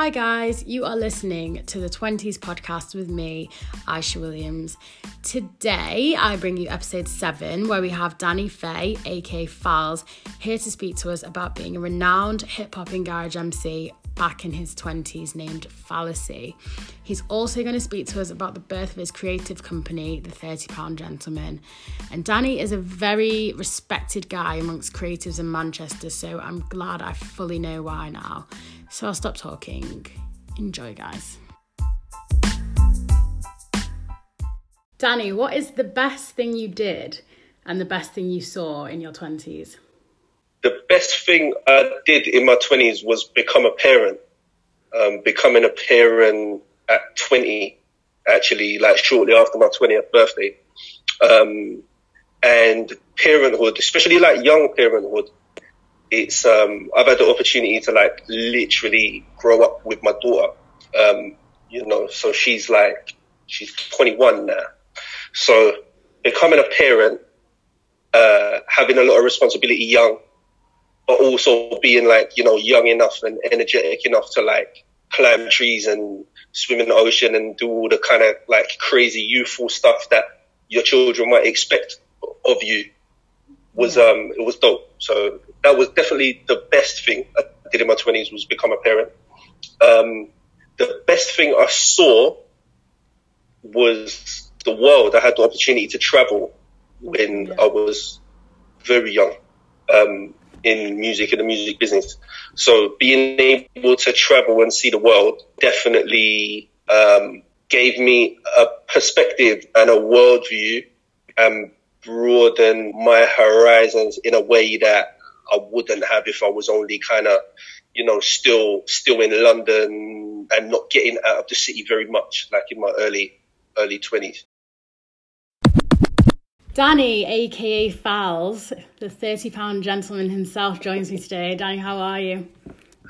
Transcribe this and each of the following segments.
Hi, guys, you are listening to the 20s podcast with me, Aisha Williams. Today, I bring you episode 7, where we have Danny Faye, aka Files, here to speak to us about being a renowned hip hop and garage MC back in his 20s named Fallacy. He's also going to speak to us about the birth of his creative company, The 30 Pound Gentleman. And Danny is a very respected guy amongst creatives in Manchester, so I'm glad I fully know why now. So I'll stop talking. Enjoy, guys. Danny, what is the best thing you did and the best thing you saw in your 20s? The best thing I did in my 20s was become a parent. Um, becoming a parent at 20, actually, like shortly after my 20th birthday. Um, and parenthood, especially like young parenthood, it's um, I've had the opportunity to like literally grow up with my daughter. Um, you know, so she's like she's 21 now. So becoming a parent, uh, having a lot of responsibility young, but also being like you know young enough and energetic enough to like climb trees and swim in the ocean and do all the kind of like crazy youthful stuff that your children might expect of you was um it was dope. So that was definitely the best thing I did in my twenties was become a parent. Um, the best thing I saw was the world. I had the opportunity to travel when yeah. I was very young um, in music in the music business. So being able to travel and see the world definitely um, gave me a perspective and a worldview and broaden my horizons in a way that I wouldn't have if I was only kind of, you know, still still in London and not getting out of the city very much, like in my early early twenties. Danny, aka Falz, the thirty pound gentleman himself, joins me today. Danny, how are you?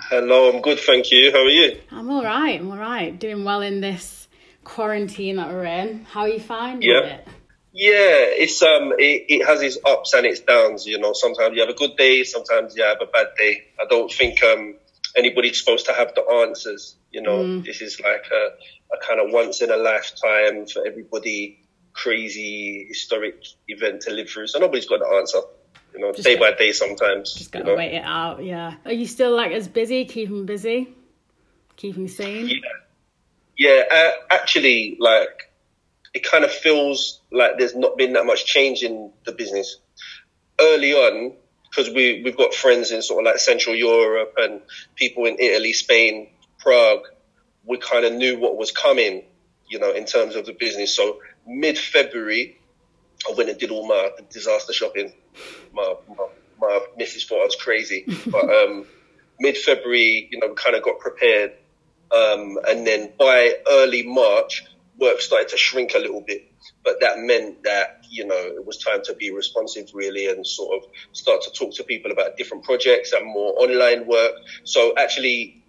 Hello, I'm good, thank you. How are you? I'm all right. I'm all right. Doing well in this quarantine that we're in. How are you finding yeah. it? Yeah, it's um, it, it has its ups and its downs. You know, sometimes you have a good day, sometimes you have a bad day. I don't think um anybody's supposed to have the answers. You know, mm. this is like a, a kind of once in a lifetime for everybody crazy historic event to live through. So nobody's got the answer. You know, just day by day sometimes. Just gotta you know? wait it out. Yeah. Are you still like as busy? Keeping busy? Keeping sane? Yeah. Yeah. Uh, actually, like it kind of feels like there's not been that much change in the business. Early on, because we, we've got friends in sort of like Central Europe and people in Italy, Spain, Prague, we kind of knew what was coming, you know, in terms of the business. So mid February, I went and did all my disaster shopping. My, my, my missus thought I was crazy. but um, mid February, you know, we kind of got prepared. Um, and then by early March, work started to shrink a little bit. But that meant that, you know, it was time to be responsive really and sort of start to talk to people about different projects and more online work. So actually,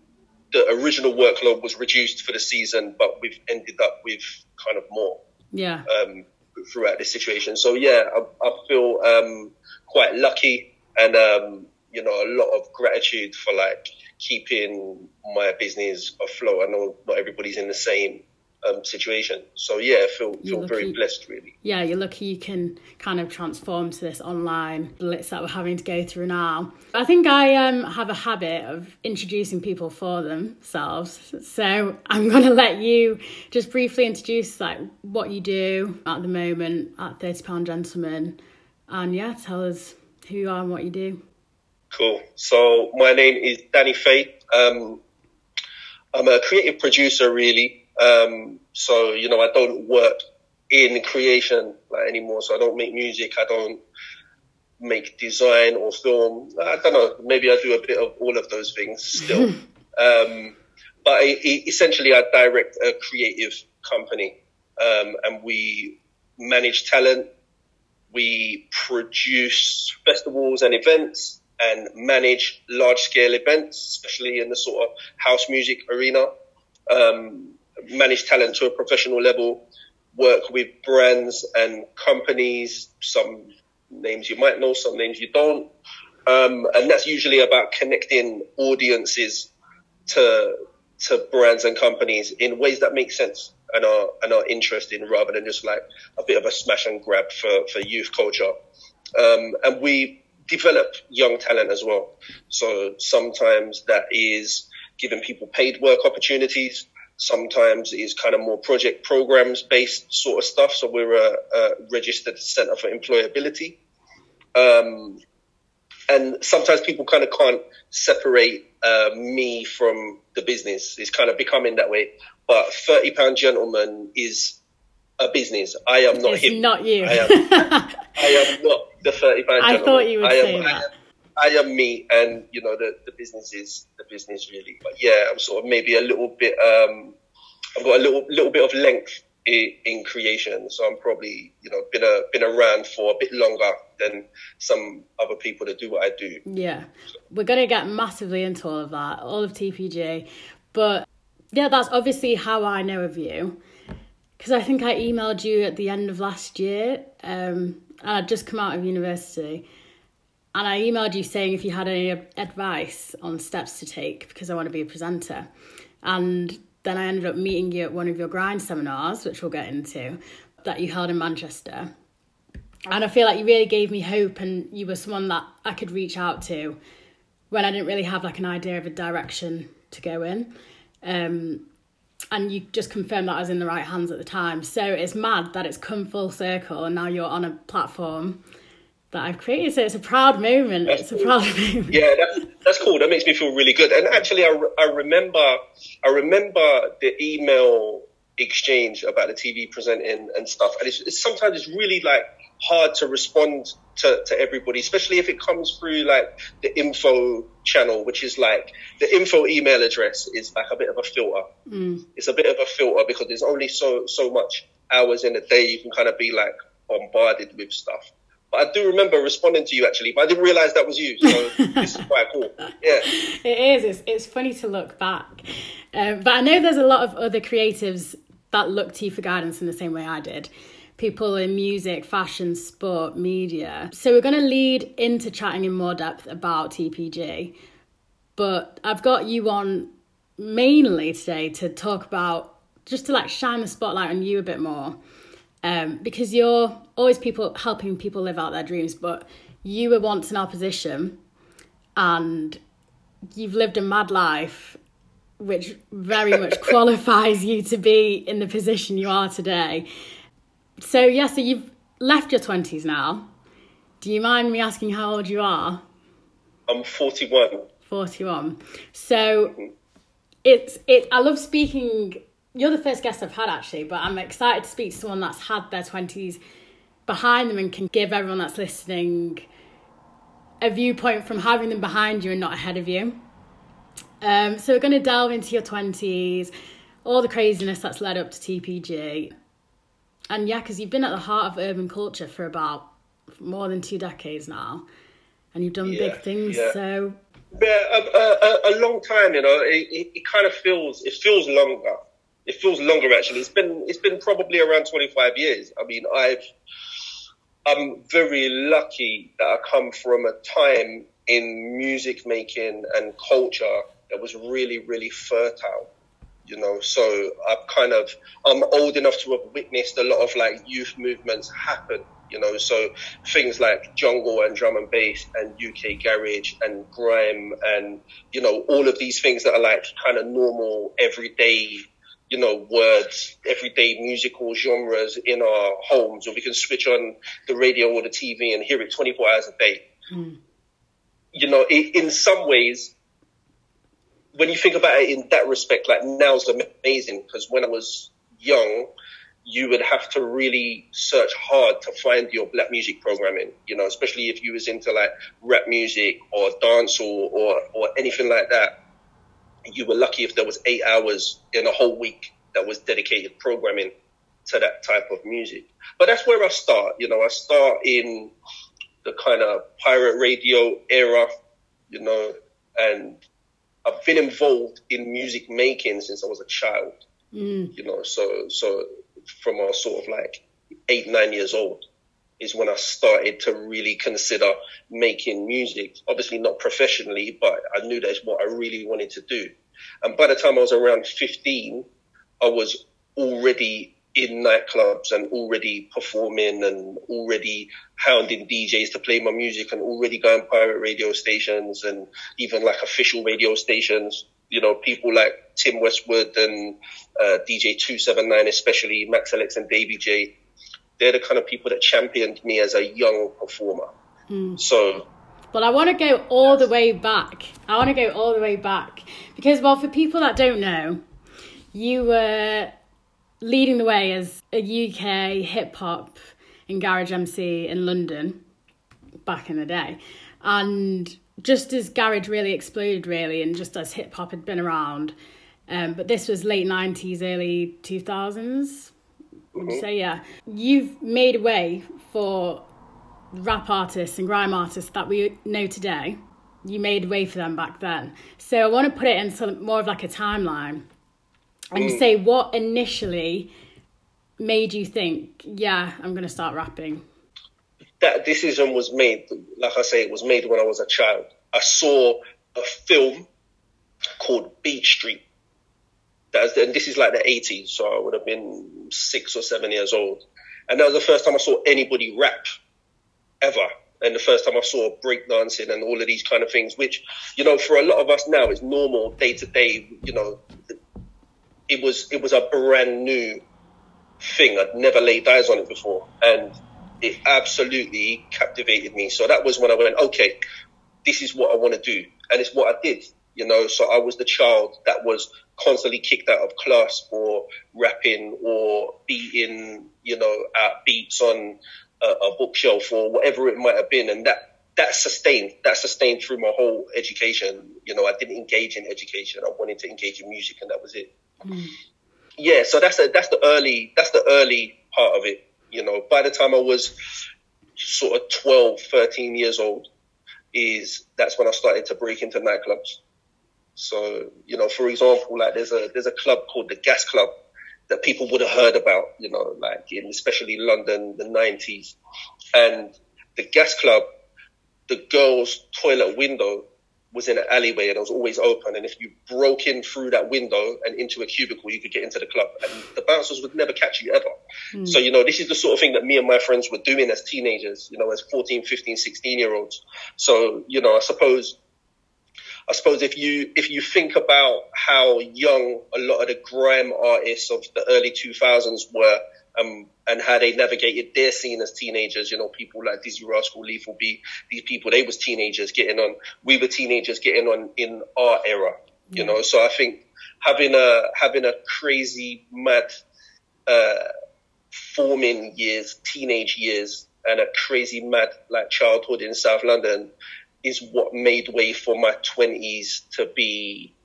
the original workload was reduced for the season, but we've ended up with kind of more. Yeah. Um, throughout this situation. So yeah, I, I feel um, quite lucky and um, you know a lot of gratitude for like keeping my business afloat. I know not everybody's in the same um, situation. So yeah, I feel feel very blessed really. Yeah, you're lucky you can kind of transform to this online blitz that we're having to go through now. I think I um, have a habit of introducing people for themselves. So I'm going to let you just briefly introduce like what you do at the moment at Thirty Pound Gentleman, and yeah, tell us who you are and what you do. Cool. So my name is Danny Faye. Um, I'm a creative producer, really. Um, so, you know, I don't work in creation like anymore. So I don't make music. I don't make design or film. I don't know. Maybe I do a bit of all of those things still. um, but I, I, essentially, I direct a creative company, um, and we manage talent. We produce festivals and events and manage large scale events, especially in the sort of house music arena. Um, manage talent to a professional level, work with brands and companies, some names you might know, some names you don't. Um, and that's usually about connecting audiences to to brands and companies in ways that make sense and are and are interesting rather than just like a bit of a smash and grab for, for youth culture. Um, and we develop young talent as well. So sometimes that is giving people paid work opportunities. Sometimes it is kind of more project programs based sort of stuff. So we're a, a registered center for employability. Um, and sometimes people kind of can't separate uh, me from the business. It's kind of becoming that way. But thirty pound gentleman is a business. I am not it's him. Not you. I am, I am not the thirty pound I gentleman. thought you would I am, say I that. I am me, and you know the the business is the business really. But yeah, I'm sort of maybe a little bit. Um, I've got a little little bit of length in, in creation, so I'm probably you know been a been around for a bit longer than some other people that do what I do. Yeah, we're going to get massively into all of that, all of TPG. But yeah, that's obviously how I know of you. Because I think I emailed you at the end of last year, um, and I'd just come out of university. And I emailed you saying if you had any advice on steps to take because I want to be a presenter. And then I ended up meeting you at one of your grind seminars, which we'll get into, that you held in Manchester and I feel like you really gave me hope, and you were someone that I could reach out to when I didn't really have like an idea of a direction to go in. Um, and you just confirmed that I was in the right hands at the time. So it's mad that it's come full circle, and now you're on a platform that I've created. So it's a proud moment. That's it's a proud moment. Yeah, that's that's cool. That makes me feel really good. And actually, I, I remember I remember the email exchange about the TV presenting and stuff. And it's, it's sometimes it's really like hard to respond to, to everybody, especially if it comes through like the info channel, which is like the info email address is like a bit of a filter. Mm. It's a bit of a filter because there's only so so much hours in a day you can kind of be like bombarded with stuff. But I do remember responding to you actually, but I didn't realize that was you. So this is quite cool. Yeah. It is. It's, it's funny to look back. Um, but I know there's a lot of other creatives that look to you for guidance in the same way I did. People in music, fashion, sport, media. So we're going to lead into chatting in more depth about TPG. But I've got you on mainly today to talk about, just to like shine the spotlight on you a bit more. Um, because you're always people helping people live out their dreams, but you were once in our position and you've lived a mad life which very much qualifies you to be in the position you are today. So yeah so you've left your 20s now. Do you mind me asking how old you are? I'm 41. 41 so it's it i love speaking you're the first guest i've had actually but i'm excited to speak to someone that's had their 20s behind them and can give everyone that's listening a viewpoint from having them behind you and not ahead of you um, so we're going to delve into your 20s all the craziness that's led up to tpg and yeah because you've been at the heart of urban culture for about more than two decades now and you've done Yeah, big things yeah. so Yeah, a, a, a- long time, you know. It, it, it kind of feels it feels longer. It feels longer actually. It's been it's been probably around 25 years. I mean, I've I'm very lucky that I come from a time in music making and culture that was really really fertile. You know, so I've kind of I'm old enough to have witnessed a lot of like youth movements happen you know. So things like jungle and drum and bass and UK garage and grime and you know all of these things that are like kind of normal everyday you know words, everyday musical genres in our homes, or we can switch on the radio or the TV and hear it 24 hours a day. Hmm. You know, it, in some ways, when you think about it in that respect, like now's amazing because when I was young, you would have to really search hard to find your black music programming, you know, especially if you was into like rap music or dance or, or anything like that. You were lucky if there was eight hours in a whole week that was dedicated programming to that type of music. But that's where I start, you know, I start in the kind of pirate radio era, you know, and I've been involved in music making since I was a child. Mm. You know, so so from a sort of like eight nine years old is when I started to really consider making music. Obviously not professionally, but I knew that's what I really wanted to do. And by the time I was around 15, I was already in nightclubs and already performing and already hounding DJs to play my music and already going pirate radio stations and even like official radio stations. You know, people like Tim Westwood and uh, DJ 279, especially Max LX and Dave VJ. They're the kind of people that championed me as a young performer. Mm. So but I want to go all the way back. I want to go all the way back because, well, for people that don't know, you were leading the way as a UK hip hop and garage MC in London back in the day. And just as garage really exploded, really, and just as hip hop had been around, um, but this was late 90s, early 2000s. You say, yeah? You've made a way for rap artists and grime artists that we know today. You made way for them back then. So I want to put it in some more of like a timeline and mm. say what initially made you think, yeah, I'm going to start rapping? That decision was made, like I say, it was made when I was a child. I saw a film called Beat Street. That's, and this is like the 80s, so I would have been six or seven years old. And that was the first time I saw anybody rap ever. And the first time I saw breakdancing and all of these kind of things, which, you know, for a lot of us now is normal day to day, you know, it was it was a brand new thing. I'd never laid eyes on it before, and it absolutely captivated me. So that was when I went, okay, this is what I want to do, and it's what I did. You know, so I was the child that was constantly kicked out of class for rapping or beating, you know, at beats on a, a bookshelf or whatever it might have been, and that that sustained that sustained through my whole education. You know, I didn't engage in education. I wanted to engage in music, and that was it. Mm. Yeah, so that's a, that's the early that's the early part of it. You know, by the time I was sort of 12, 13 years old, is that's when I started to break into nightclubs. So, you know, for example, like there's a there's a club called the Gas Club that people would have heard about, you know, like in especially London, the 90s. And the Gas Club, the girls' toilet window was in an alleyway and it was always open. And if you broke in through that window and into a cubicle, you could get into the club. And the bouncers would never catch you ever. Mm. So, you know, this is the sort of thing that me and my friends were doing as teenagers, you know, as 14, 15, 16 year olds. So, you know, I suppose, I suppose if you, if you think about how young a lot of the grime artists of the early 2000s were, um, and how they navigated their scene as teenagers. You know, people like Dizzee Rascal, Lethal B, these people, they was teenagers getting on. We were teenagers getting on in our era. You know, so I think having a having a crazy mad uh, forming years, teenage years, and a crazy mad like childhood in South London is what made way for my twenties to be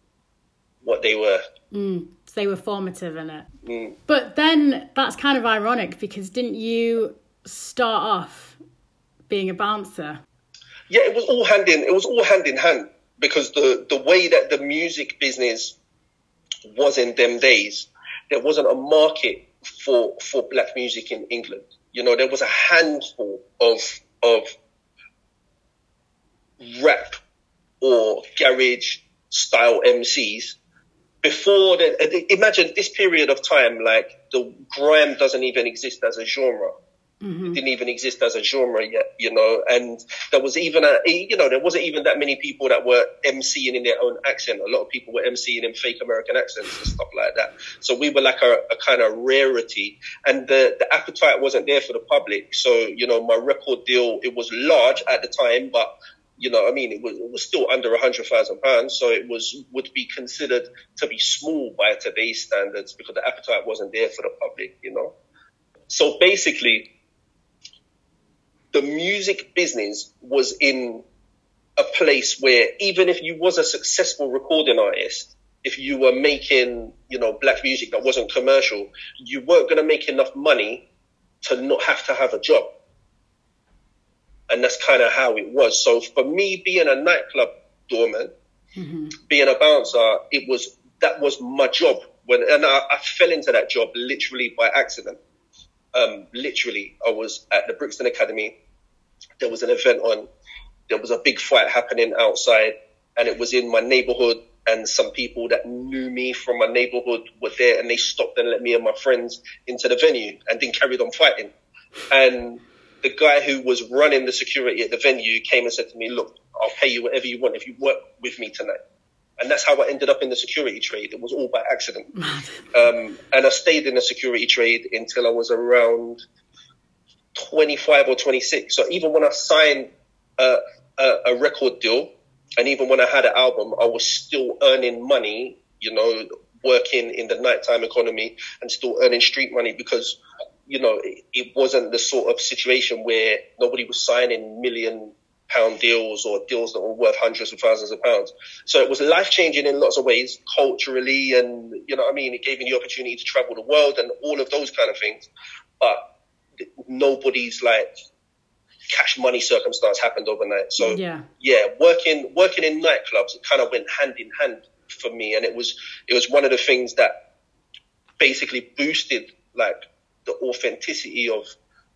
what they were. Mm they were formative in it. Mm. But then that's kind of ironic because didn't you start off being a bouncer? Yeah, it was all hand in. It was all hand in hand because the the way that the music business was in them days, there wasn't a market for for black music in England. You know, there was a handful of of rap or garage style MCs before the, imagine this period of time, like the grime doesn't even exist as a genre. Mm-hmm. It didn't even exist as a genre yet, you know, and there was even a, you know, there wasn't even that many people that were MCing in their own accent. A lot of people were MCing in fake American accents and stuff like that. So we were like a, a kind of rarity and the, the appetite wasn't there for the public. So, you know, my record deal, it was large at the time, but you know, I mean, it was, it was still under a hundred thousand pounds, so it was would be considered to be small by today's standards because the appetite wasn't there for the public, you know. So basically, the music business was in a place where even if you was a successful recording artist, if you were making, you know, black music that wasn't commercial, you weren't going to make enough money to not have to have a job and that's kind of how it was. So for me, being a nightclub doorman, mm-hmm. being a bouncer, it was that was my job. When and I, I fell into that job literally by accident. Um, literally, I was at the Brixton Academy. There was an event on. There was a big fight happening outside, and it was in my neighborhood. and some people that knew me from my neighborhood were there and they stopped and let me and my friends into the venue and then carried on fighting. And the guy who was running the security at the venue came and said to me, look, I'll pay you whatever you want if you work with me tonight. And that's how I ended up in the security trade. It was all by accident. um, and I stayed in the security trade until I was around 25 or 26. So even when I signed a, a, a record deal, and even when I had an album, I was still earning money, you know, working in the nighttime economy and still earning street money because, you know, it, it wasn't the sort of situation where nobody was signing million pound deals or deals that were worth hundreds of thousands of pounds. So it was life changing in lots of ways, culturally, and you know what I mean. It gave me the opportunity to travel the world and all of those kind of things. But nobody's like cash money circumstance happened overnight. So yeah, yeah, working working in nightclubs it kind of went hand in hand for me, and it was it was one of the things that basically boosted like the authenticity of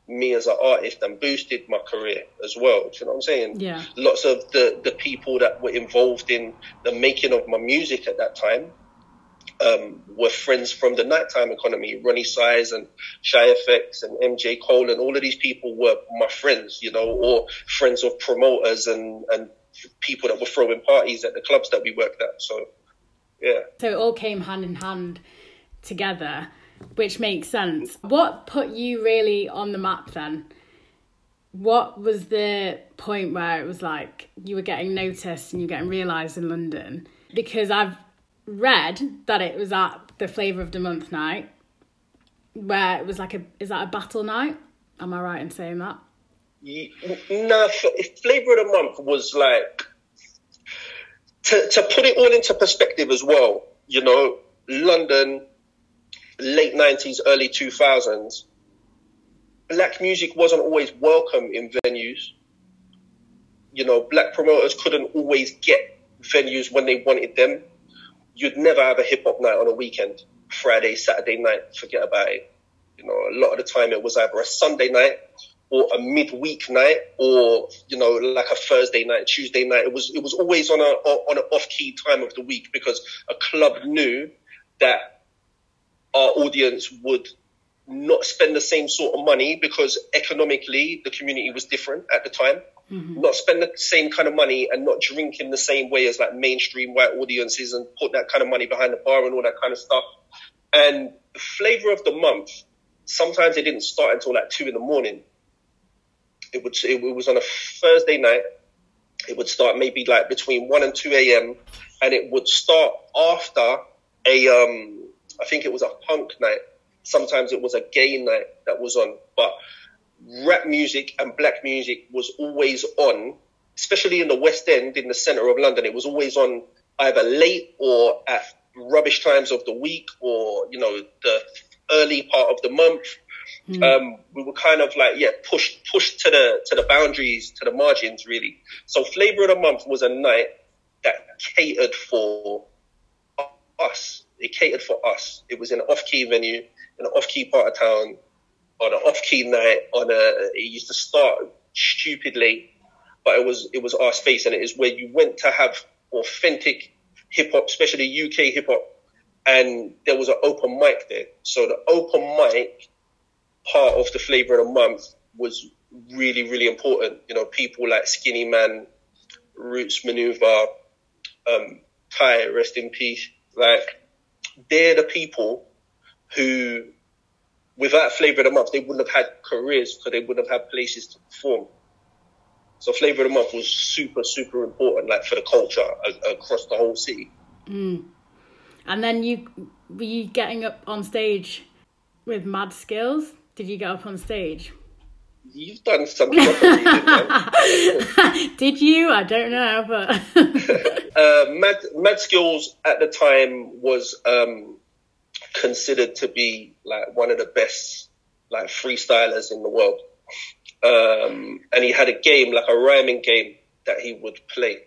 me as an artist and boosted my career as well. Do you know what I'm saying? Yeah. Lots of the the people that were involved in the making of my music at that time um, were friends from the nighttime economy, Roni Size and Shy FX and MJ Cole, and all of these people were my friends, you know, or friends of promoters and, and people that were throwing parties at the clubs that we worked at. So, yeah. So it all came hand in hand together, which makes sense. What put you really on the map then? What was the point where it was like you were getting noticed and you were getting realised in London? Because I've read that it was at the flavour of the month night, where it was like a is that a battle night? Am I right in saying that? No, flavour of the month was like to to put it all into perspective as well. You know, London, late nineties, early two thousands. Black music wasn't always welcome in venues. You know, black promoters couldn't always get venues when they wanted them you'd never have a hip hop night on a weekend, Friday, Saturday night, forget about it. You know, a lot of the time it was either a Sunday night or a midweek night or, you know, like a Thursday night, Tuesday night. It was, it was always on a, on an off key time of the week because a club knew that our audience would not spend the same sort of money because economically the community was different at the time. Mm-hmm. Not spend the same kind of money and not drink in the same way as like mainstream white audiences and put that kind of money behind the bar and all that kind of stuff. And the flavor of the month, sometimes it didn't start until like two in the morning. It would it was on a Thursday night. It would start maybe like between one and two a.m. and it would start after a um I think it was a punk night. Sometimes it was a gay night that was on, but rap music and black music was always on, especially in the West End, in the centre of London. It was always on either late or at rubbish times of the week or, you know, the early part of the month. Mm. Um, we were kind of like, yeah, pushed, pushed to the, to the boundaries, to the margins, really. So Flavor of the Month was a night that catered for us. It catered for us. It was an off-key venue, in an off-key part of town on an off-key night. On a, it used to start stupidly, but it was it was our space, and it is where you went to have authentic hip hop, especially UK hip hop, and there was an open mic there. So the open mic part of the flavor of the month was really really important. You know, people like Skinnyman, Roots Manuva, um, Ty, rest in peace. Like they're the people who without Flavor of the Month, they wouldn't have had careers because they wouldn't have had places to perform. So Flavor of the Month was super, super important, like for the culture across the whole city. Mm. And then you were you getting up on stage with mad skills? Did you get up on stage? You've done some. Did you? I don't know, but uh, mad mad skills at the time was um, considered to be like one of the best like freestylers in the world. Um, and he had a game, like a rhyming game that he would play.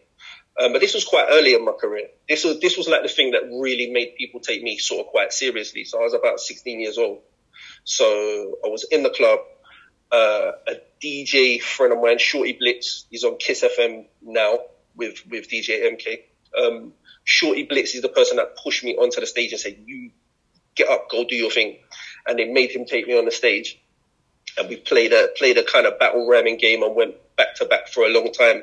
Um, but this was quite early in my career. This was, this was like the thing that really made people take me sort of quite seriously. So I was about 16 years old. So I was in the club. Uh, a DJ friend of mine, Shortee Blitz, he's on Kiss FM now with, with DJ MK. Um, Shortee Blitz is the person that pushed me onto the stage and said, "You get up, go do your thing," and they made him take me on the stage, and we played a played a kind of battle ramming game and went back to back for a long time,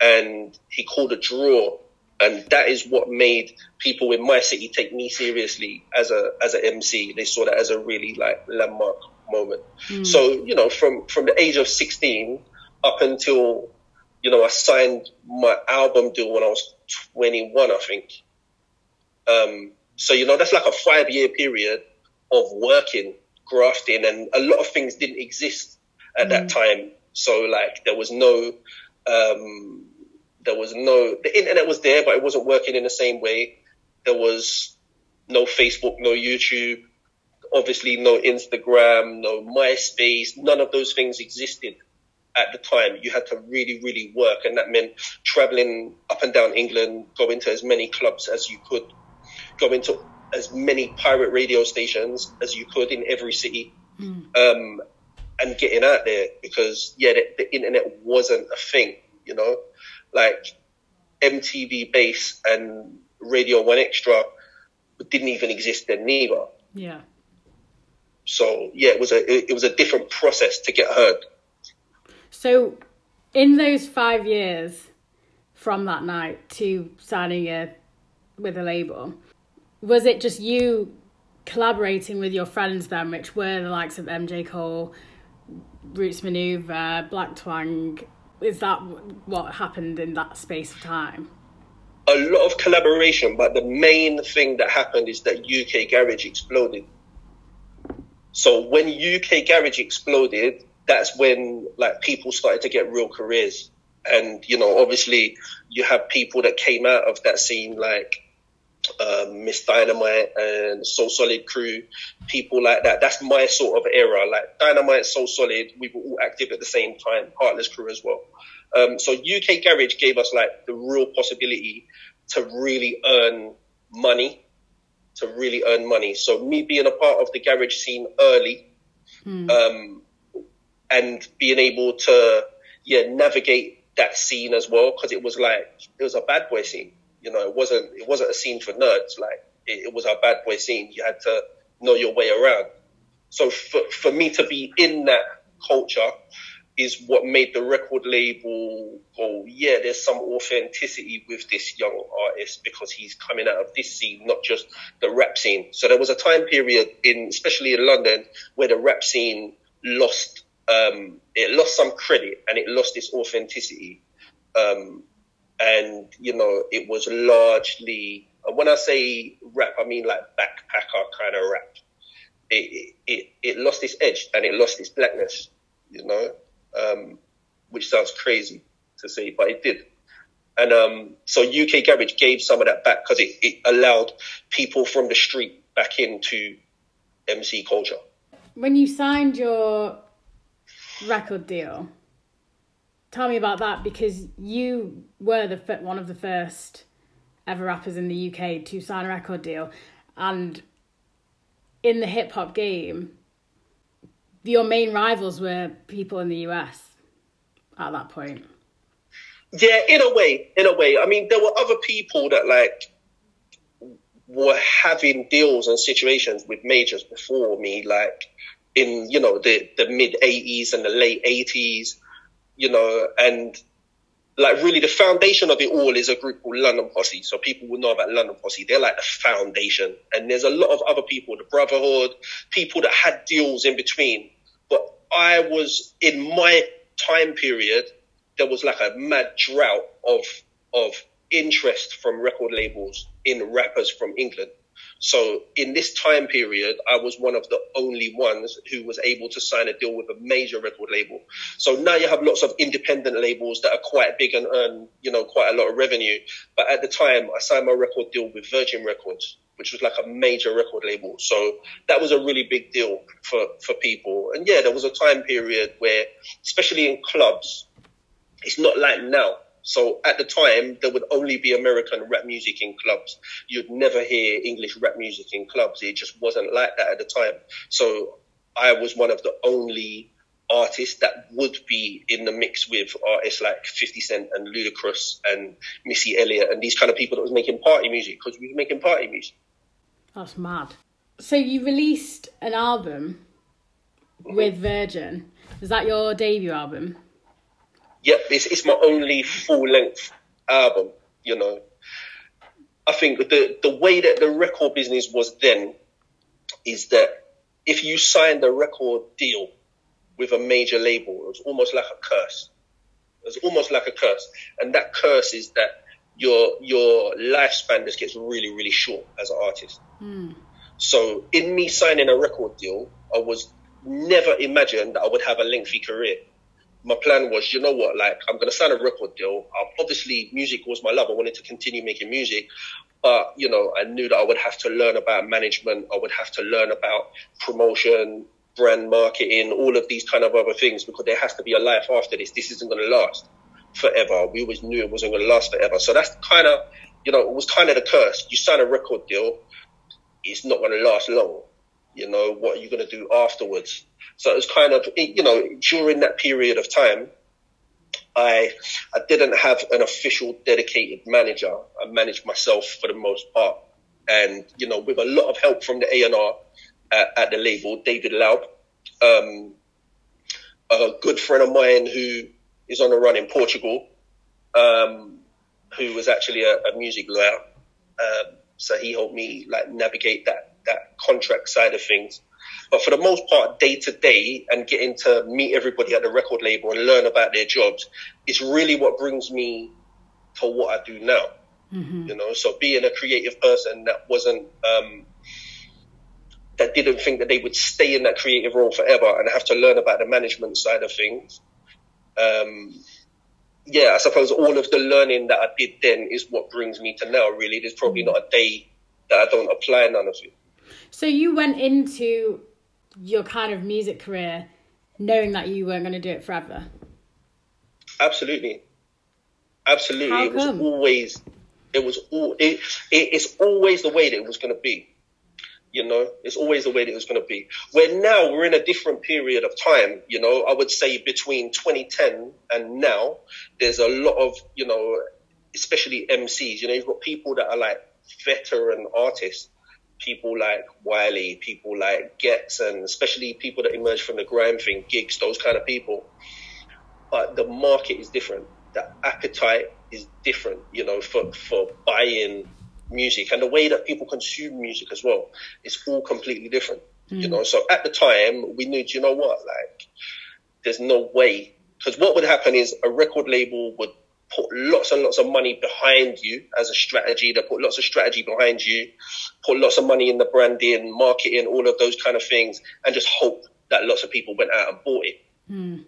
and he called a draw. And that is what made people in my city take me seriously as a as an MC. They saw that as a really like landmark moment. Mm. So you know, from from the age of sixteen up until you know I signed my album deal when I was twenty one, I think. Um, so you know that's like a five year period of working, grafting, and a lot of things didn't exist at mm. that time. So like there was no um, there was no the internet was there, but it wasn't working in the same way. There was no Facebook, no YouTube, obviously no Instagram, no MySpace. None of those things existed at the time. You had to really, really work, and that meant traveling up and down England, going to as many clubs as you could, going to as many pirate radio stations as you could in every city. Mm. Um, and getting out there because yeah, the, the internet wasn't a thing, you know, like MTV Base and Radio One Extra didn't even exist then either. Yeah. So yeah, it was a it was a different process to get heard. So, in those five years from that night to signing a with a label, was it just you collaborating with your friends then, which were the likes of MJ Cole, Roots Manuva, Black Twang. Is that what happened in that space of time? A lot of collaboration, but the main thing that happened is that UK Garage exploded. So when UK Garage exploded, that's when like people started to get real careers. And, you know, obviously you have people that came out of that scene like um, Ms. Dynamite and So Solid crew, people like that. That's my sort of era. Like Dynamite, So Solid, we were all active at the same time. Heartless crew as well. Um, so UK Garage gave us like the real possibility to really earn money, to really earn money. So me being a part of the garage scene early, hmm. um, and being able to yeah navigate that scene as well because it was like it was a bad boy scene you know, it wasn't it wasn't a scene for nerds. Like it, it was a bad boy scene. You had to know your way around. So for for me to be in that culture is what made the record label go, yeah, there's some authenticity with this young artist because he's coming out of this scene, not just the rap scene. So there was a time period in, especially in London, where the rap scene lost, um, it lost some credit and it lost its authenticity. Um, and you know it was largely when I say rap, I mean like backpacker kind of rap. It, it it lost its edge and it lost its blackness, you know, um, which sounds crazy to say, but it did. And um, so UK Garage gave some of that back because it, it allowed people from the street back into MC culture. When you signed your record deal, tell me about that because you were the one of the first ever rappers in the UK to sign a record deal, and in the hip hop game, your main rivals were people in the US at that point. Yeah, in a way, in a way. I mean, there were other people that like were having deals and situations with majors before me, like in you know the the mid '80s and the late '80s you know, and like really the foundation of it all is a group called London Posse. So people will know about London Posse. They're like the foundation. And there's a lot of other people, the Brotherhood, people that had deals in between. But I was in my time period, there was like a mad drought of of interest from record labels in rappers from England. So in this time period, I was one of the only ones who was able to sign a deal with a major record label. So now you have lots of independent labels that are quite big and earn, you know, quite a lot of revenue. But at the time, I signed my record deal with Virgin Records, which was like a major record label. So that was a really big deal for, for people. And yeah, there was a time period where, especially in clubs, it's not like now so at the time, there would only be American rap music in clubs. You'd never hear English rap music in clubs. It just wasn't like that at the time. So I was one of the only artists that would be in the mix with artists like 50 Cent and Ludacris and Missy Elliott and these kind of people that was making party music because we were making party music. That's mad. So you released an album Mm-hmm. with Virgin. Is that your debut album? Yep, it's, it's my only full length album, you know. I think the, the way that the record business was then is that if you signed a record deal with a major label, it was almost like a curse. It was almost like a curse. And that curse is that your your lifespan just gets really, really short as an artist. Hmm. So in me signing a record deal, I was never imagined that I would have a lengthy career. My plan was, you know what, like I'm gonna sign a record deal. Obviously, music was my love. I wanted to continue making music, but you know, I knew that I would have to learn about management. I would have to learn about promotion, brand marketing, all of these kind of other things because there has to be a life after this. This isn't gonna last forever. We always knew it wasn't gonna last forever. So that's kind of, you know, it was kind of the curse. You sign a record deal, it's not gonna last long you know what are you going to do afterwards? So it was kind of you know during that period of time i i didn't have an official dedicated manager. I managed myself for the most part. And you know with a lot of help from the a&r at, at the label david laub um, a good friend of mine who is on the run in portugal um, who was actually a, a music lawyer um, so he helped me like navigate that that contract side of things. But for the most part, day to day and getting to meet everybody at the record label and learn about their jobs is really what brings me to what I do now. You know, so being a creative person that wasn't um, that didn't think that they would stay in that creative role forever and have to learn about the management side of things. Um, yeah, I suppose all of the learning that I did then is what brings me to now. Really, there's probably not a day that I don't apply none of it. So you went into your kind of music career knowing that you weren't going to do it forever. Absolutely, absolutely. How it was always, it was all. It, it, it's always the way that it was going to be. You know, it's always the way that it was going to be. Where now we're in a different period of time. You know, I would say between 2010 and now, there's a lot of you know, especially MCs. You know, you've got people that are like veteran artists people like Wiley, people like Ghetts, and especially people that emerge from the grime thing, Giggs, those kind of people. But the market is different. The appetite is different, you know, for, for buying music and the way that people consume music as well. It's all completely different, you hmm. know. So at the time, we knew, do you know what? Like, there's no way. Because what would happen is a record label would put lots and lots of money behind you as a strategy. They put lots of strategy behind you, put lots of money in the branding, marketing, all of those kind of things, and just hope that lots of people went out and bought it. Hmm.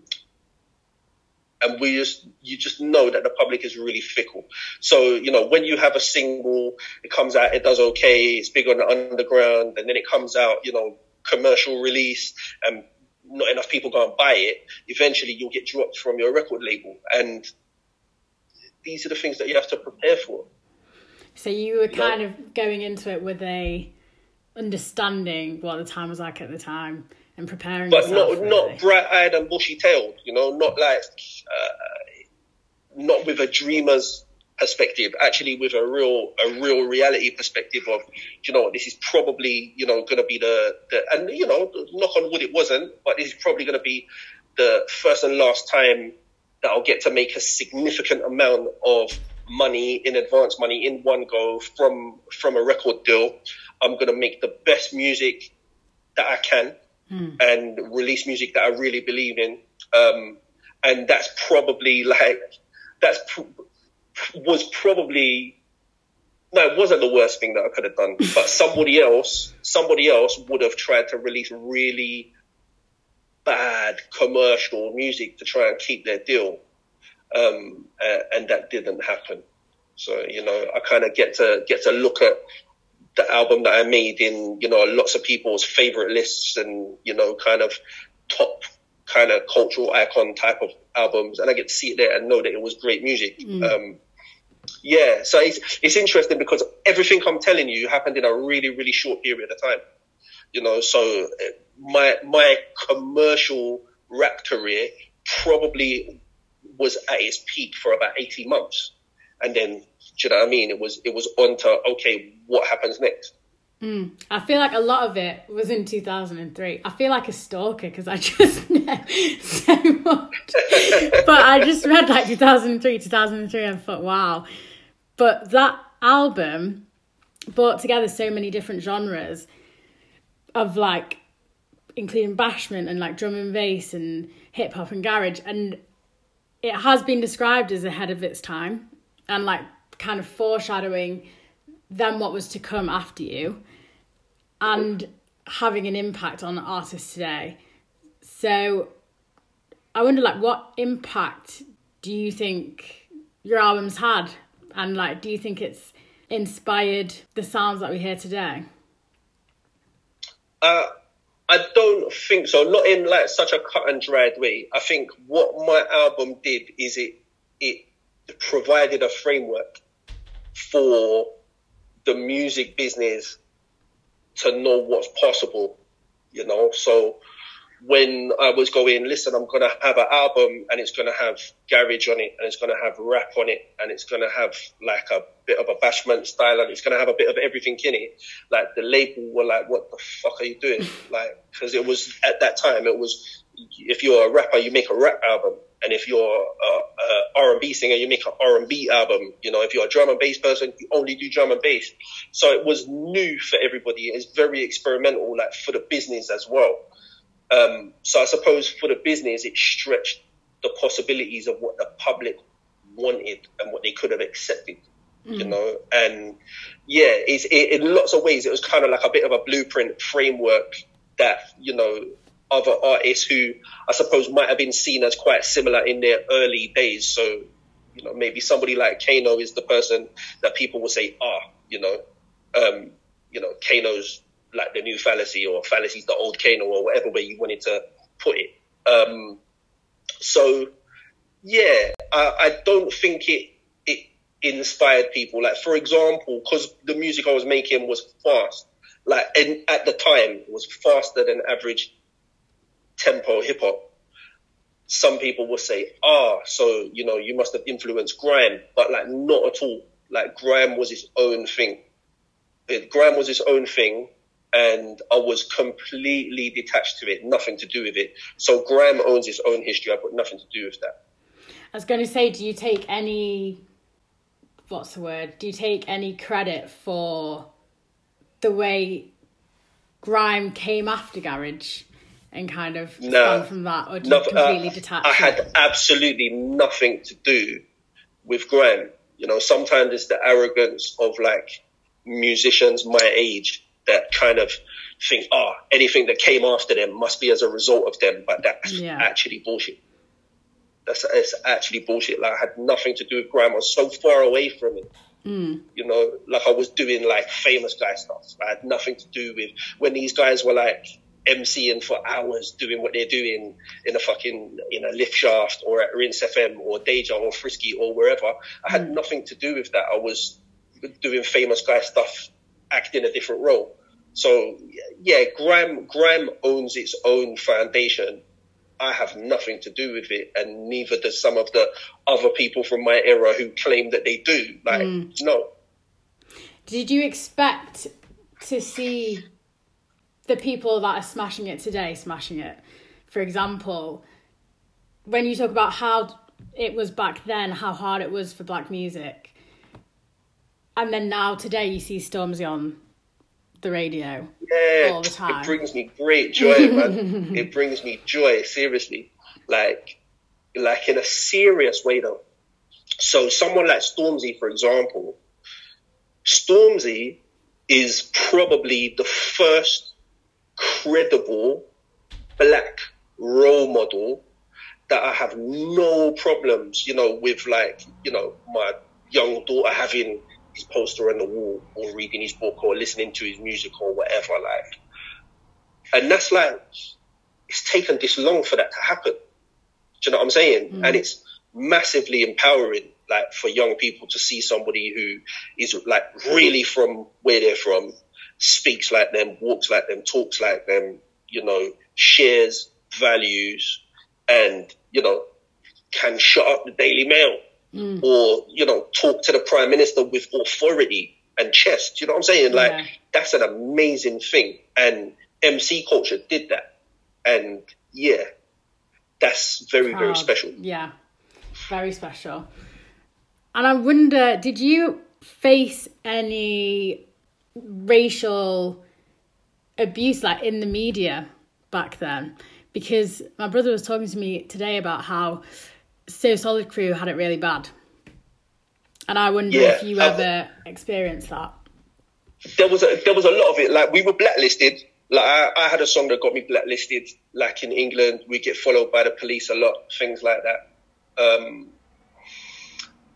And we just, you just know that the public is really fickle. So, you know, when you have a single, it comes out, it does okay, it's big on the underground, and then it comes out, you know, commercial release, and not enough people go and buy it, eventually you'll get dropped from your record label. And these are the things that you have to prepare for. So you were kind of going into it with a understanding what the time was like at the time and preparing But yourself. not for not bright eyed and bushy tailed, you know, not like uh, not with a dreamer's perspective, actually with a real a real reality perspective of, you know, this is probably, you know, gonna be the, the and you know, knock on wood it wasn't, but this is probably gonna be the first and last time that I'll get to make a significant amount of money in advance money in one go from from a record deal. I'm gonna make the best music that I can and release music that I really believe in. Um, and that's probably like that's pr- was probably no, it wasn't the worst thing that I could have done. But somebody else, somebody else would have tried to release really bad commercial music to try and keep their deal, um, uh, and that didn't happen. So you know, I kind of get to get to look at the album that I made in you know lots of people's favorite lists and you know kind of top kind of cultural icon type of albums, and I get to see it there and know that it was great music. Um, yeah, so it's it's interesting because everything I'm telling you happened in a really really short period of time. You know, so my my commercial rap career probably was at its peak for about 18 months. And then, do you know what I mean? It was, it was on to, okay, what happens next? Mm. I feel like a lot of it was in 2003. I feel like a stalker because I just know so much. but I just read like 2003, 2003 and thought, wow. But that album brought together so many different genres of like, including bashment and like drum and bass and hip hop and garage. And it has been described as ahead of its time and like kind of foreshadowing then what was to come after you and having an impact on artists today. So I wonder like what impact do you think your albums had and like do you think it's inspired the sounds that we hear today? Uh I don't think so. Not in like such a cut and dried way. I think what my album did is it it provided a framework for the music business to know what's possible, you know. So when I was going, listen, I'm gonna have an album and it's gonna have garage on it and it's gonna have rap on it and it's gonna have like a bit of a bashment style and it's gonna have a bit of everything in it. Like the label were like, what the fuck are you doing? Like, cause it was at that time, it was, if you're a rapper, you make a rap album. And if you're a, a R&B singer, you make an R&B album. You know, if you're a drum and bass person, you only do drum and bass. So it was new for everybody. It's very experimental, like for the business as well. Um, so I suppose for the business, it stretched the possibilities of what the public wanted and what they could have accepted. Mm. You know, and yeah, it's it, in lots of ways it was kind of like a bit of a blueprint framework that you know other artists who I suppose might have been seen as quite similar in their early days. So, you know, maybe somebody like Kano is the person that people will say, ah, you know, um, you know, Kano's like the new Fallacy or Fallacy's the old Kano or whatever way you wanted to put it. Um, so yeah, I, I don't think it, it inspired people. Like, for example, because the music I was making was fast, like, and at the time it was faster than average tempo hip hop. Some people will say, ah, so, you know, you must have influenced grime, but like not at all. Like grime was its own thing. It, grime was its own thing and I was completely detached to it, nothing to do with it. So grime owns his own history. I've got nothing to do with that. I was going to say, do you take any, what's the word? Do you take any credit for the way grime came after garage? and kind of no, from that, or do you completely uh, detach? I had absolutely nothing to do with grime. You know, sometimes it's the arrogance of like musicians my age that kind of think, oh, anything that came after them must be as a result of them, but that's yeah. actually bullshit. That's it's actually bullshit. Like I had nothing to do with grime. I was so far away from it. Mm. You know, like I was doing like famous guy stuff. I had nothing to do with when these guys were like MCing for hours doing what they're doing in a fucking in a lift shaft or at Rinse FM or Deja or Frisky or wherever. I had mm. nothing to do with that. I was doing famous guy stuff, acting a different role. So yeah, grime grime owns its own foundation. I have nothing to do with it, and neither does some of the other people from my era who claim that they do. Like, mm. no. Did you expect to see the people that are smashing it today smashing it. For example, when you talk about how it was back then, how hard it was for black music, and then now today you see Stormzy on the radio yeah, all the time. It brings me great joy, man. it brings me joy, seriously. Like, like in a serious way though. So someone like Stormzy, for example, Stormzy is probably the first credible black role model that I have no problems, you know, with like, you know, my young daughter having his poster on the wall or reading his book or listening to his music or whatever, like. And that's like, it's taken this long for that to happen. Do you know what I'm saying? Mm. And it's massively empowering, like, for young people to see somebody who is like really from where they're from speaks like them, walks like them, talks like them, you know, shares values, and, you know, can shut up the Daily Mail mm. or, you know, talk to the Prime Minister with authority and chest. You know what I'm saying? Like, yeah. that's an amazing thing. And MC culture did that. And yeah, that's very, very special. Yeah, very special. And I wonder, did you face any racial abuse like in the media back then? Because my brother was talking to me today about how So Solid Crew had it really bad. And I wonder yeah, if you ever experienced that. There was a there was a lot of it. Like we were blacklisted. Like I, I had a song that got me blacklisted. Like in England, we get followed by the police a lot, things like that. Um,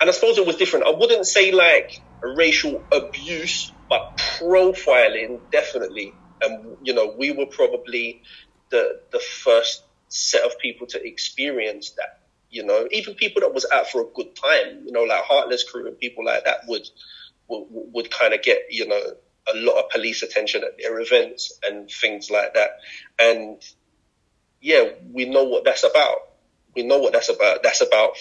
and I suppose it was different. I wouldn't say like racial abuse, but profiling definitely. And you know, we were probably the the first set of people to experience that. You know, even people that was out for a good time, you know, like Heartless Crew and people like that would would, would kind of get you know a lot of police attention at their events and things like that. And yeah, we know what that's about. We know what that's about. That's about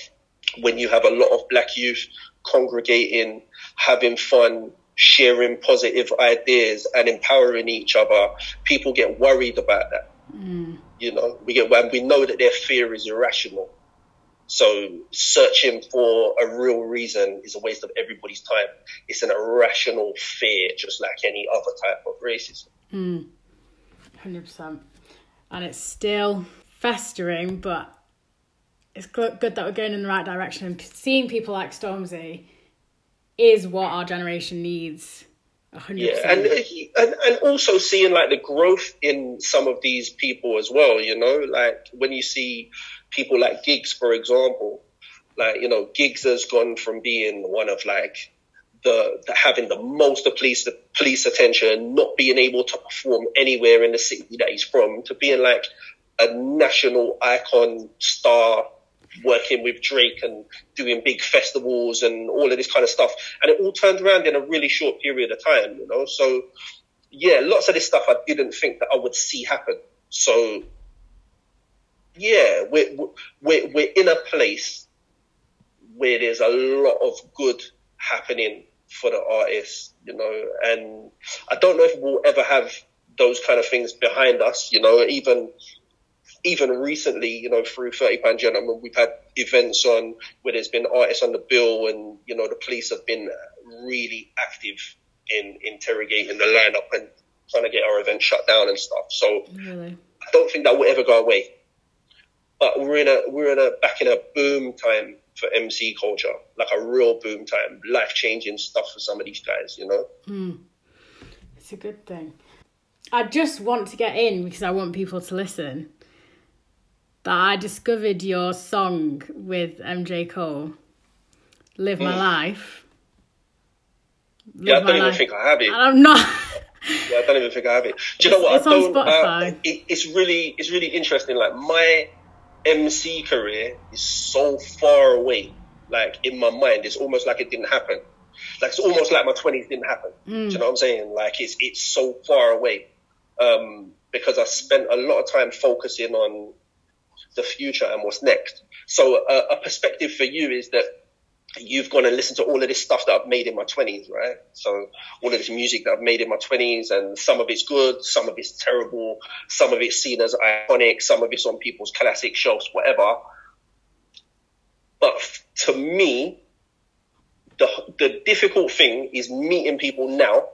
when you have a lot of black youth congregating, having fun, sharing positive ideas and empowering each other, people get worried about that. Mm. You know, we get when we know that their fear is irrational. So searching for a real reason is a waste of everybody's time. It's an irrational fear, just like any other type of racism. Mm. 100%. And it's still festering, but it's good that we're going in the right direction and seeing people like Stormzy is what our generation needs. 100%. Yeah, and, and and also seeing like the growth in some of these people as well. You know, like when you see people like Giggs, for example, like you know, Giggs has gone from being one of like the, the, having the most of police the police attention, not being able to perform anywhere in the city that he's from, to being like a national icon star working with Drake and doing big festivals and all of this kind of stuff. And it all turned around in a really short period of time, you know? So, yeah, lots of this stuff I didn't think that I would see happen. So, yeah, we're, we're, we're in a place where there's a lot of good happening for the artists, you know, and I don't know if we'll ever have those kind of things behind us, you know, even even recently, you know, through 30 Pound Gentleman, we've had events on where there's been artists on the bill and, you know, the police have been really active in interrogating the lineup and trying to get our event shut down and stuff. So really? I don't think that will ever go away. But we're in a, we're in a, back in a boom time for MC culture, like a real boom time, life changing stuff for some of these guys, you know? Mm. It's a good thing. I just want to get in because I want people to listen that I discovered your song with MJ Cole, Live My mm. Life. Live yeah, I don't even life. think I have it. I'm not. yeah, I don't even think I have it. Do you know what? It's I on Spotify. Uh, it, it's really, it's really interesting. Like my MC career is so far away. Like in my mind, it's almost like it didn't happen. Like it's almost like my twenties didn't happen. Mm. Do you know what I'm saying? Like it's it's so far away. Um, because I spent a lot of time focusing on the future and what's next. So uh, a perspective for you is that you've gone and listened to all of this stuff that I've made in my 20s, right? So all of this music that I've made in my 20s and some of it's good, some of it's terrible, some of it's seen as iconic, some of it's on people's classic shelves, whatever. But to me, the, the difficult thing is meeting people now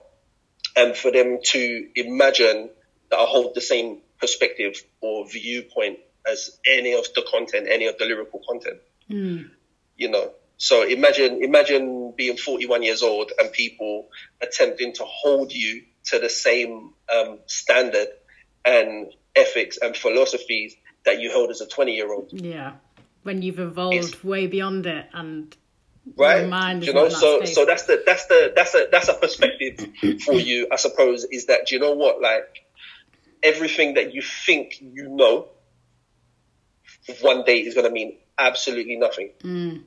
and for them to imagine that I hold the same perspective or viewpoint as any of the content, any of the lyrical content. Mm. You know, so imagine imagine being 41 years old and people attempting to hold you to the same um, standard and ethics and philosophies that you held as a 20 year old. Yeah, when you've evolved it's, way beyond it and right you know so so that's the that's the that's a that's a perspective for you i suppose is that do you know what like everything that you think you know one day is going to mean absolutely nothing. Mm.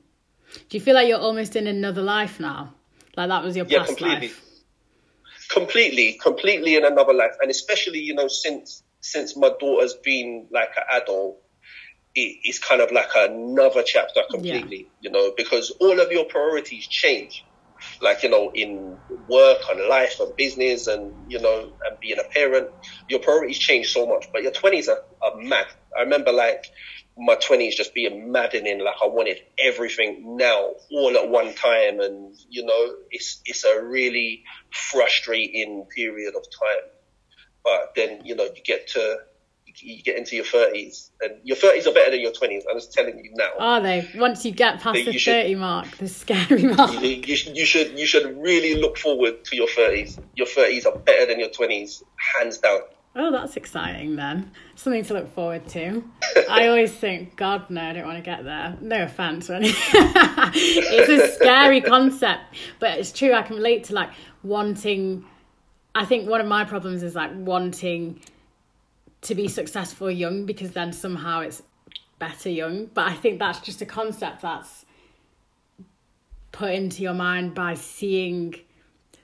Do you feel like you're almost in another life now? Like that was your yeah, past completely. life? Completely, completely in another life. And especially, you know, since since my daughter's been like an adult, it, it's kind of like another chapter completely, yeah. you know, because all of your priorities change. Like, you know, in work and life and business and, you know, and being a parent, your priorities change so much. But your 20s are, are mad. I remember like my 20s just being maddening. Like I wanted everything now, all at one time. And, you know, it's, it's a really frustrating period of time. But then, you know, you get to, you get into your 30s and your 30s are better than your 20s i'm just telling you now. Are they? Once you get past the 30 mark the scary mark. You, you, should, you should you should really look forward to your 30s your 30s are better than your 20s hands down Oh, that's exciting then. Something to look forward to. I always think, God, no, I don't want to get there. No offense anything. it's a scary concept, but it's true. I can relate to like wanting. I think one of my problems is like wanting to be successful young because then somehow it's better young. But I think that's just a concept that's put into your mind by seeing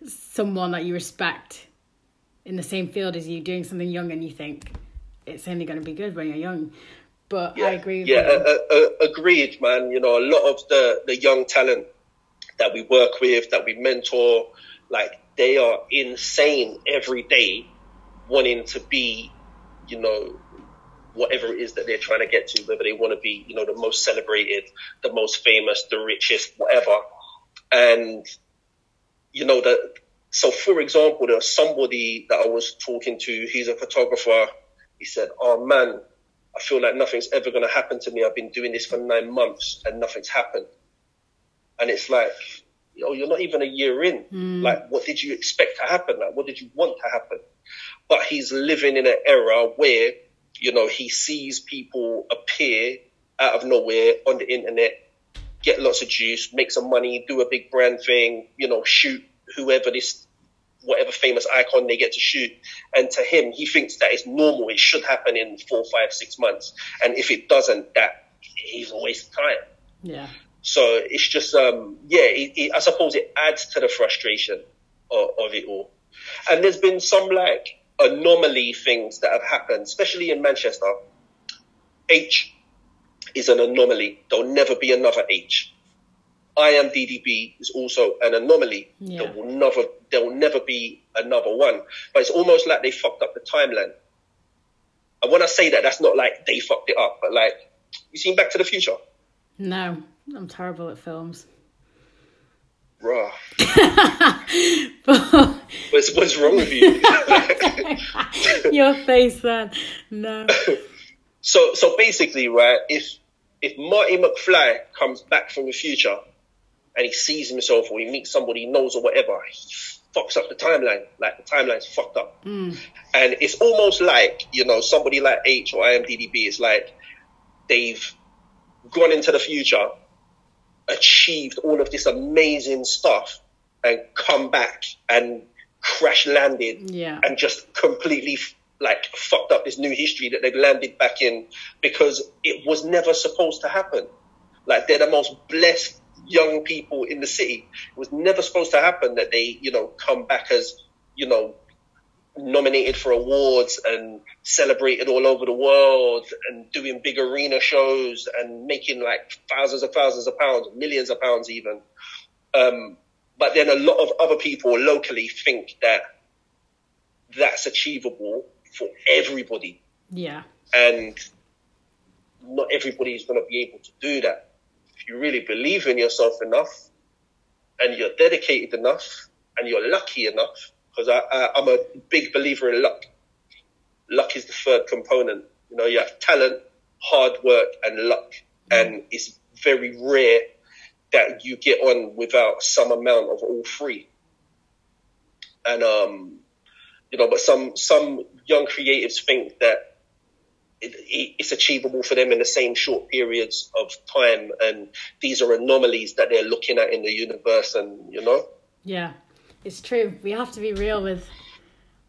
someone that you respect in the same field as you doing something young and you think it's only going to be good when you're young. But yeah, I agree. yeah, uh, uh, agreed, man. You know, a lot of the, the young talent that we work with, that we mentor, like they are insane every day wanting to be you know, whatever it is that they're trying to get to, whether they want to be, you know, the most celebrated, the most famous, the richest, whatever. And, you know, that, so for example, there's somebody that I was talking to, he's a photographer. He said, Oh man, I feel like nothing's ever going to happen to me. I've been doing this for nine months and nothing's happened. And it's like, you know, you're not even a year in. Mm. Like, what did you expect to happen? Like, what did you want to happen? but he's living in an era where, you know, he sees people appear out of nowhere on the internet, get lots of juice, make some money, do a big brand thing, you know, shoot whoever this, whatever famous icon they get to shoot. And to him, he thinks that is normal. It should happen in four, five, six months. And if it doesn't, that he's a waste of time. Yeah. So it's just, um, yeah, it, it, I suppose it adds to the frustration of, of it all. And there's been some like anomaly things that have happened, especially in Manchester. Aitch is an anomaly. There'll never be another Aitch. IAMDDB is also an anomaly. Yeah. There will never there will never be another one. But it's almost like they fucked up the timeline. And when I say that, that's not like they fucked it up, but like you seen Back to the Future? No, I'm terrible at films. Bruh. what's, what's wrong with you? Your face then. No. So so basically, right, if if Marty McFly comes back from the future and he sees himself or he meets somebody he knows or whatever, he fucks up the timeline. Like the timeline's fucked up. Mm. And it's almost like, you know, somebody like Aitch or IAMDDB is like they've gone into the future achieved all of this amazing stuff and come back and crash landed yeah. and just completely like fucked up this new history that they've landed back in because it was never supposed to happen. Like they're the most blessed young people in the city. It was never supposed to happen that they, you know, come back as, you know, nominated for awards and celebrated all over the world and doing big arena shows and making like thousands of thousands of pounds, millions of pounds even. Um, but then a lot of other people locally think that that's achievable for everybody. Yeah. And not everybody is going to be able to do that. You really believe in yourself enough and you're dedicated enough and you're lucky enough, because I, I, I'm a big believer in luck. Luck is the third component. You know, you have talent, hard work, and luck, and it's very rare that you get on without some amount of all three. And um, you know, but some some young creatives think that it, it, it's achievable for them in the same short periods of time, and these are anomalies that they're looking at in the universe, and you know. Yeah, it's true. We have to be real with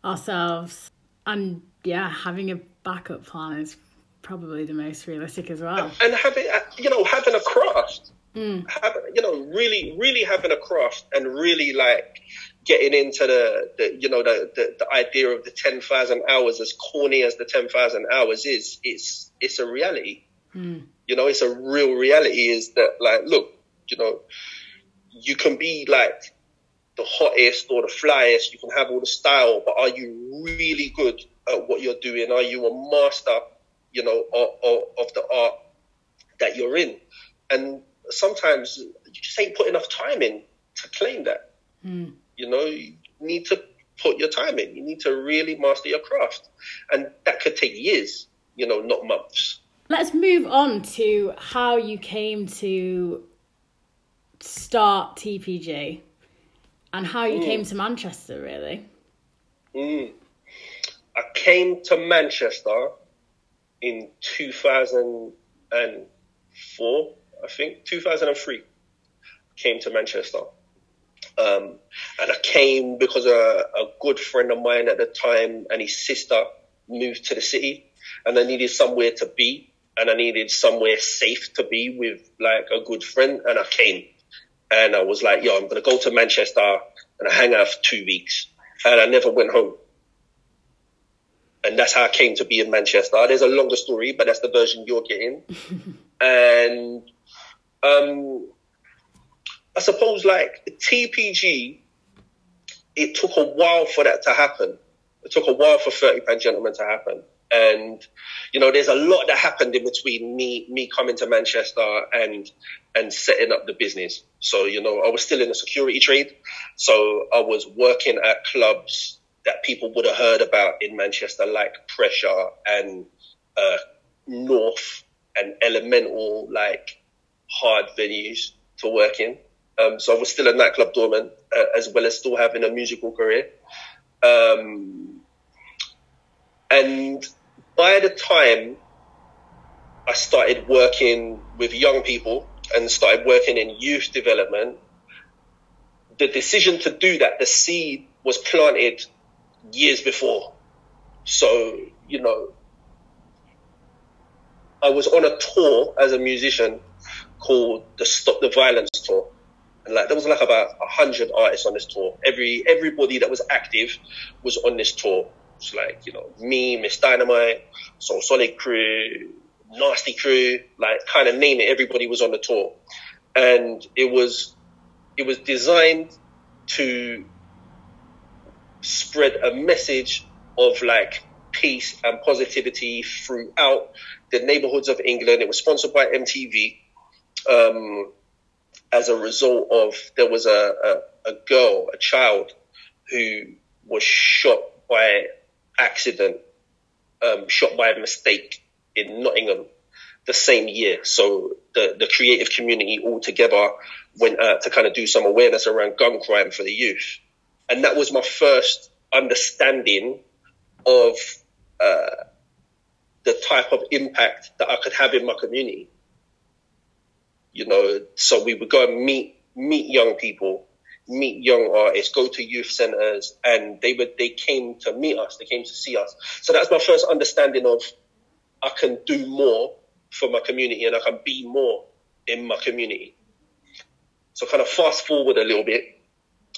ourselves. And yeah, having a backup plan is probably the most realistic as well. And having, you know, having a craft. Mm. Having, you know, really, really having a craft and really like getting into the, the you know, the, the, the idea of the 10,000 hours, as corny as the 10,000 hours is, it's, it's a reality. Mm. You know, it's a real reality is that like, look, you know, you can be like the hottest or the flyest, you can have all the style, but are you really good at what you're doing? Are you a master, you know, of, of, of the art that you're in? And sometimes you just ain't put enough time in to claim that. Mm. You know, you need to put your time in. You need to really master your craft. And that could take years, you know, not months. Let's move on to how you came to start TPG and how you Mm. came to Manchester, really. Mm. I came to Manchester in 2004, I think, 2003. Came to Manchester. Um, and I came because a, a good friend of mine at the time and his sister moved to the city and I needed somewhere to be and I needed somewhere safe to be with like a good friend and I came and I was like, yo, I'm going to go to Manchester and I hang out for two weeks and I never went home. And that's how I came to be in Manchester. There's a longer story, but that's the version you're getting. and, um, I suppose like TPG, it took a while for that to happen. It took a while for 30 Pound Gentleman to happen. And, you know, there's a lot that happened in between me, me coming to Manchester and, and setting up the business. So, you know, I was still in the security trade. So I was working at clubs that people would have heard about in Manchester, like Pressure and, uh, North and Elemental, like hard venues to work in. Um, so I was still a nightclub doorman, uh, as well as still having a musical career. Um, and by the time I started working with young people and started working in youth development, the decision to do that, the seed was planted years before. So, you know, I was on a tour as a musician called the Stop the Violence Tour. And like there was like about a hundred artists on this tour. Every everybody that was active was on this tour. It's like, you know, me, Ms. Dynamite, So Solid Crew, Nasty Crew, like kind of name it, everybody was on the tour. And it was it was designed to spread a message of like peace and positivity throughout the neighborhoods of England. It was sponsored by MTV. Um, as a result of there was a, a, a girl, a child who was shot by accident, um, shot by a mistake in Nottingham the same year. So the, the creative community all together went out to kind of do some awareness around gun crime for the youth. And that was my first understanding of uh, the type of impact that I could have in my community. You know, so we would go and meet meet young people, meet young artists, go to youth centers, and they would they came to meet us, they came to see us. So that's my first understanding of I can do more for my community and I can be more in my community. So kind of fast forward a little bit,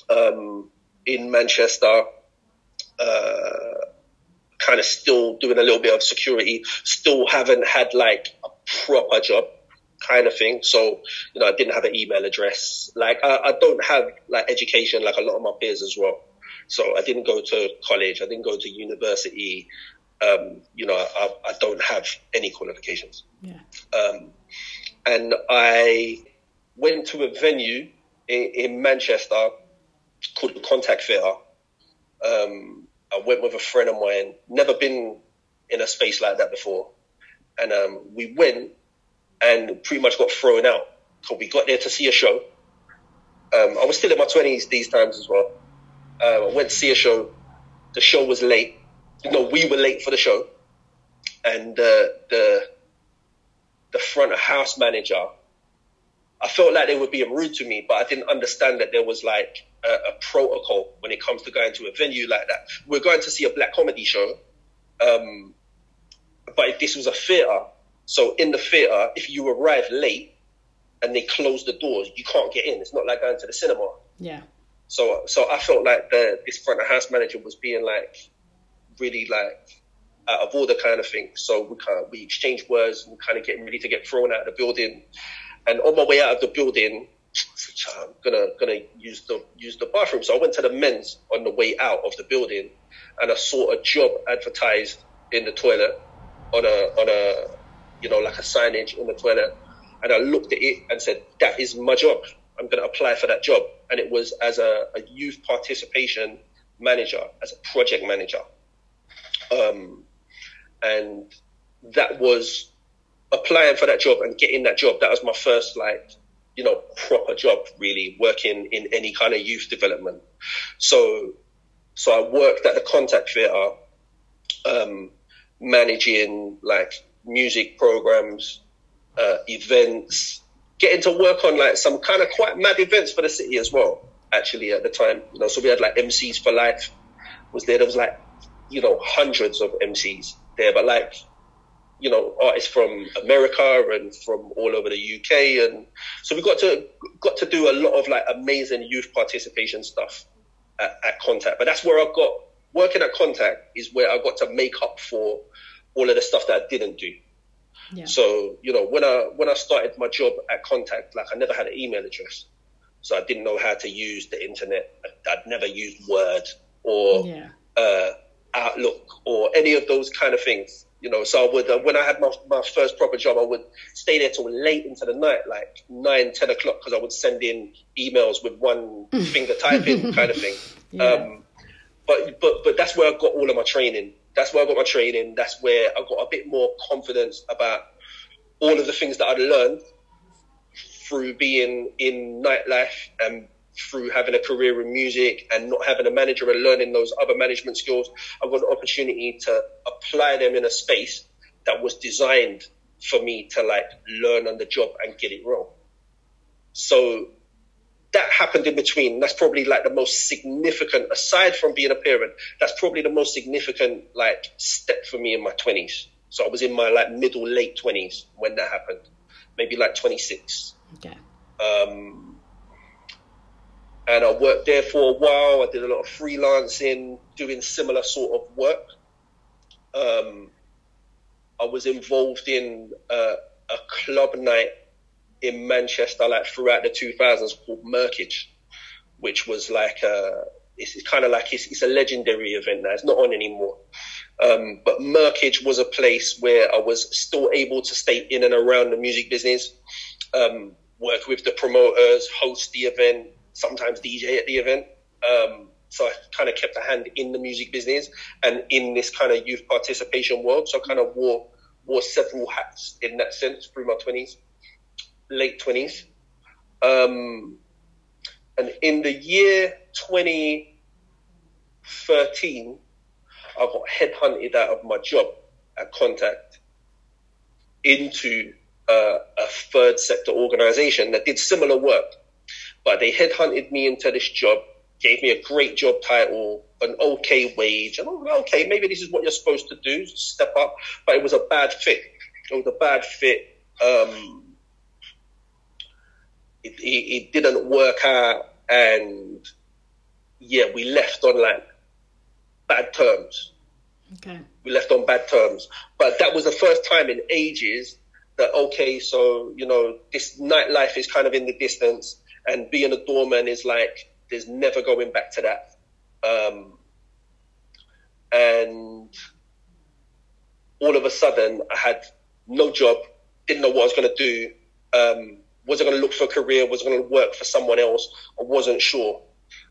um, in Manchester, uh, kind of still doing a little bit of security, still haven't had like a proper job kind of thing. So, you know, I didn't have an email address. Like I, I don't have like education like a lot of my peers as well. So I didn't go to college. I didn't go to university. Um, you know, I, I don't have any qualifications. Yeah. Um, and I went to a venue in, in Manchester called the Contact Theatre. Um, I went with a friend of mine, never been in a space like that before. And um, we went and pretty much got thrown out. So we got there to see a show. Um, I was still in my 20s these times as well. Uh, I went to see a show. The show was late. No, we were late for the show. And uh, the the front house manager, I felt like they were being rude to me, but I didn't understand that there was like a, a protocol when it comes to going to a venue like that. We're going to see a black comedy show, um, but if this was a theatre, so in the theatre, if you arrive late and they close the doors, you can't get in. It's not like going to the cinema. Yeah. So so I felt like the this front of house manager was being like really like out of the kind of things. So we kind of, we exchanged words and kind of getting ready to get thrown out of the building. And on my way out of the building, I'm gonna gonna use the use the bathroom. So I went to the men's on the way out of the building, and I saw a job advertised in the toilet on a on a you know like a signage in the toilet, and I looked at it and said, "That is my job. I'm gonna apply for that job." And it was as a, a youth participation manager, as a project manager, um, and that was applying for that job and getting that job. That was my first like you know, proper job really working in any kind of youth development. So, so I worked at the Contact Theatre, um, managing like music programs, uh, events, getting to work on like some kind of quite mad events for the city as well. Actually, at the time, you know, so we had like MCs for life was there. There was like, you know, hundreds of MCs there, but like you know artists from America and from all over the UK, and so we got to got to do a lot of like amazing youth participation stuff at, at Contact. But that's where I got working at Contact is where I got to make up for all of the stuff that I didn't do. Yeah. So you know when I when I started my job at Contact, like I never had an email address, so I didn't know how to use the internet. I, would never used Word or yeah. uh, Outlook or any of those kind of things. You know, so I would, uh, when I had my, my first proper job, I would stay there till late into the night, like nine, 10 o'clock, because I would send in emails with one finger typing kind of thing. Yeah. Um, but, but, but that's where I got all of my training. That's where I got my training. That's where I got a bit more confidence about all of the things that I'd learned through being in nightlife and through having a career in music and not having a manager and learning those other management skills, I've got an opportunity to apply them in a space that was designed for me to like learn on the job and get it wrong. So that happened in between. That's probably like the most significant, aside from being a parent, that's probably the most significant like step for me in my twenties. So I was in my like middle late twenties when that happened, maybe like 26. Okay. Um, and I worked there for a while. I did a lot of freelancing, doing similar sort of work. Um, I was involved in uh, a club night in Manchester, like throughout the 2000s, called Murkage, which was like a, it's, it's kind of like it's, it's, a legendary event now. It's not on anymore. Um, but Murkage was a place where I was still able to stay in and around the music business, um, work with the promoters, host the event, sometimes DJ at the event. Um, so I kind of kept a hand in the music business and in this kind of youth participation world. So I kind of wore wore several hats in that sense through my twenties, late twenties. Um, and in the year 2013, I got headhunted out of my job at Contact into uh, a third sector organization that did similar work but they headhunted me into this job, gave me a great job title, an okay wage, and I'm okay, maybe this is what you're supposed to do, step up. But it was a bad fit. It was a bad fit. Um, it, it, it didn't work out, and yeah, we left on like bad terms. Okay. We left on bad terms, but that was the first time in ages that okay, so you know this nightlife is kind of in the distance and being a doorman is like there's never going back to that. Um, and all of a sudden, I had no job, didn't know what I was going to do. Um, was I going to look for a career? Was I going to work for someone else? I wasn't sure.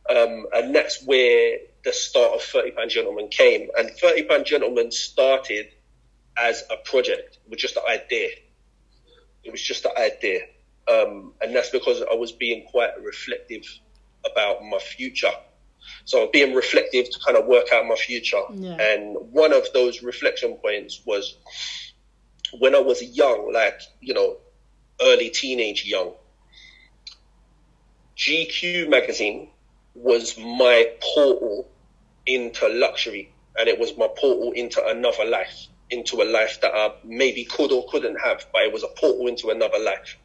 Um, and that's where the start of Thirty Pound Gentleman came. And Thirty Pound Gentleman started as a project with just an idea. It was just an idea. Um, and that's because I was being quite reflective about my future. So being reflective to kind of work out my future. Yeah. And one of those reflection points was when I was young, like, you know, early teenage young, GQ magazine was my portal into luxury and it was my portal into another life, into a life that I maybe could or couldn't have, but it was a portal into another life.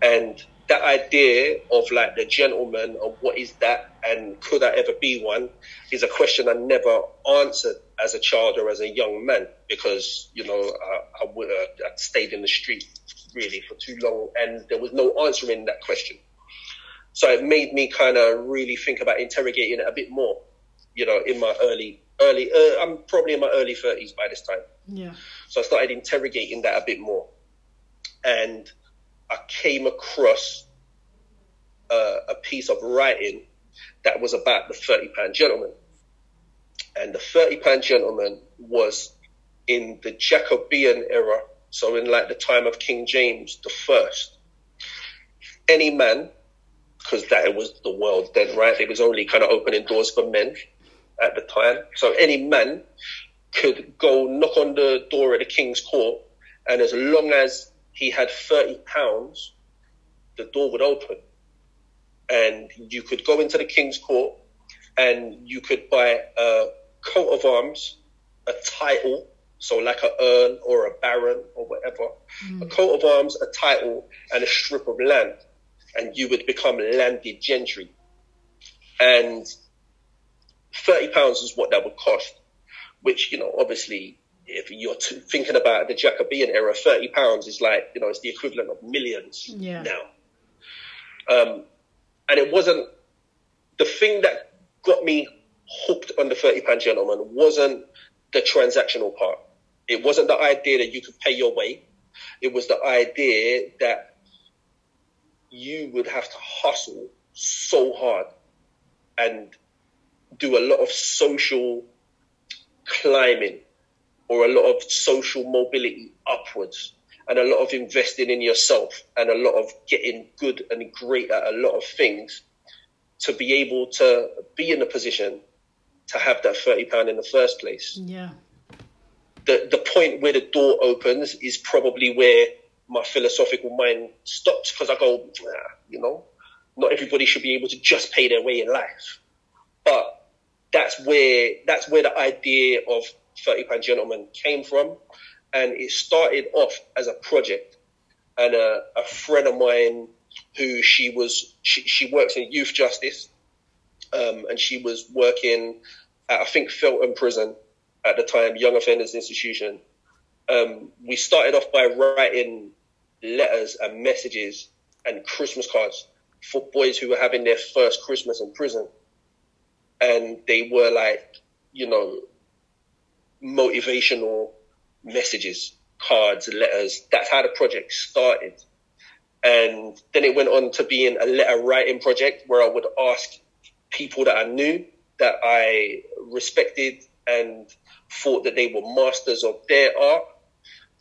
And that idea of like the gentleman of what is that and could I ever be one is a question I never answered as a child or as a young man because you know I, I would I'd stayed in the street really for too long and there was no answering that question. So it made me kind of really think about interrogating it a bit more, you know, in my early early uh, I'm probably in my early 30s by this time. Yeah. So I started interrogating that a bit more. And I came across uh, a piece of writing that was about the 30 pound gentleman. And the 30 pound gentleman was in the Jacobean era, so in like the time of King James the first. Any man, because that was the world then, right? It was only kind of opening doors for men at the time. So any man could go knock on the door at the king's court, and as long as he had 30 pounds, the door would open. And you could go into the king's court and you could buy a coat of arms, a title, so like a earl or a baron or whatever, mm. a coat of arms, a title, and a strip of land. And you would become landed gentry. And 30 pounds is what that would cost, which, you know, obviously if you're t- thinking about the Jacobean era, 30 pounds is like, you know, it's the equivalent of millions yeah. now. Um, and it wasn't the thing that got me hooked on the 30 pound gentleman wasn't the transactional part. It wasn't the idea that you could pay your way. It was the idea that you would have to hustle so hard and do a lot of social climbing or a lot of social mobility upwards and a lot of investing in yourself and a lot of getting good and great at a lot of things to be able to be in a position to have that 30 pound in the first place. Yeah. The the point where the door opens is probably where my philosophical mind stops because I go, nah, you know, not everybody should be able to just pay their way in life. But that's where that's where the idea of 30 Pound Gentleman came from. And it started off as a project. And a, a friend of mine who she was, she, she works in youth justice. Um, and she was working at, I think, Feltham Prison at the time, Young Offenders Institution. Um, we started off by writing letters and messages and Christmas cards for boys who were having their first Christmas in prison. And they were like, you know, motivational messages, cards, letters. That's how the project started. And then it went on to being a letter writing project where I would ask people that I knew that I respected and thought that they were masters of their art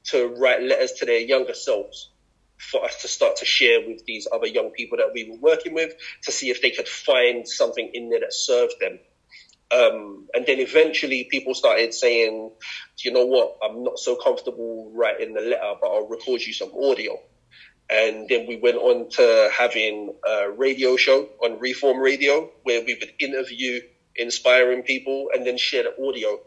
to write letters to their younger selves for us to start to share with these other young people that we were working with to see if they could find something in there that served them. Um, and then eventually people started saying, you know what, I'm not so comfortable writing the letter, but I'll record you some audio. And then we went on to having a radio show on Reform Radio where we would interview inspiring people and then share the audio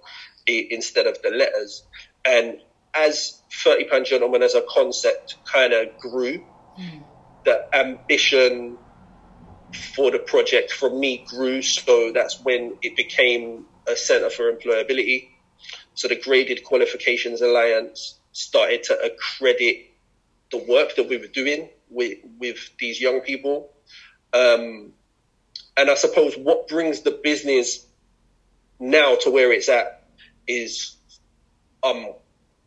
instead of the letters. And as 30 Pound Gentleman as a concept kind of grew, mm. the ambition for the project from me grew. So that's when it became a center for employability. So the Graded Qualifications Alliance started to accredit the work that we were doing with, with these young people. Um, and I suppose what brings the business now to where it's at is um,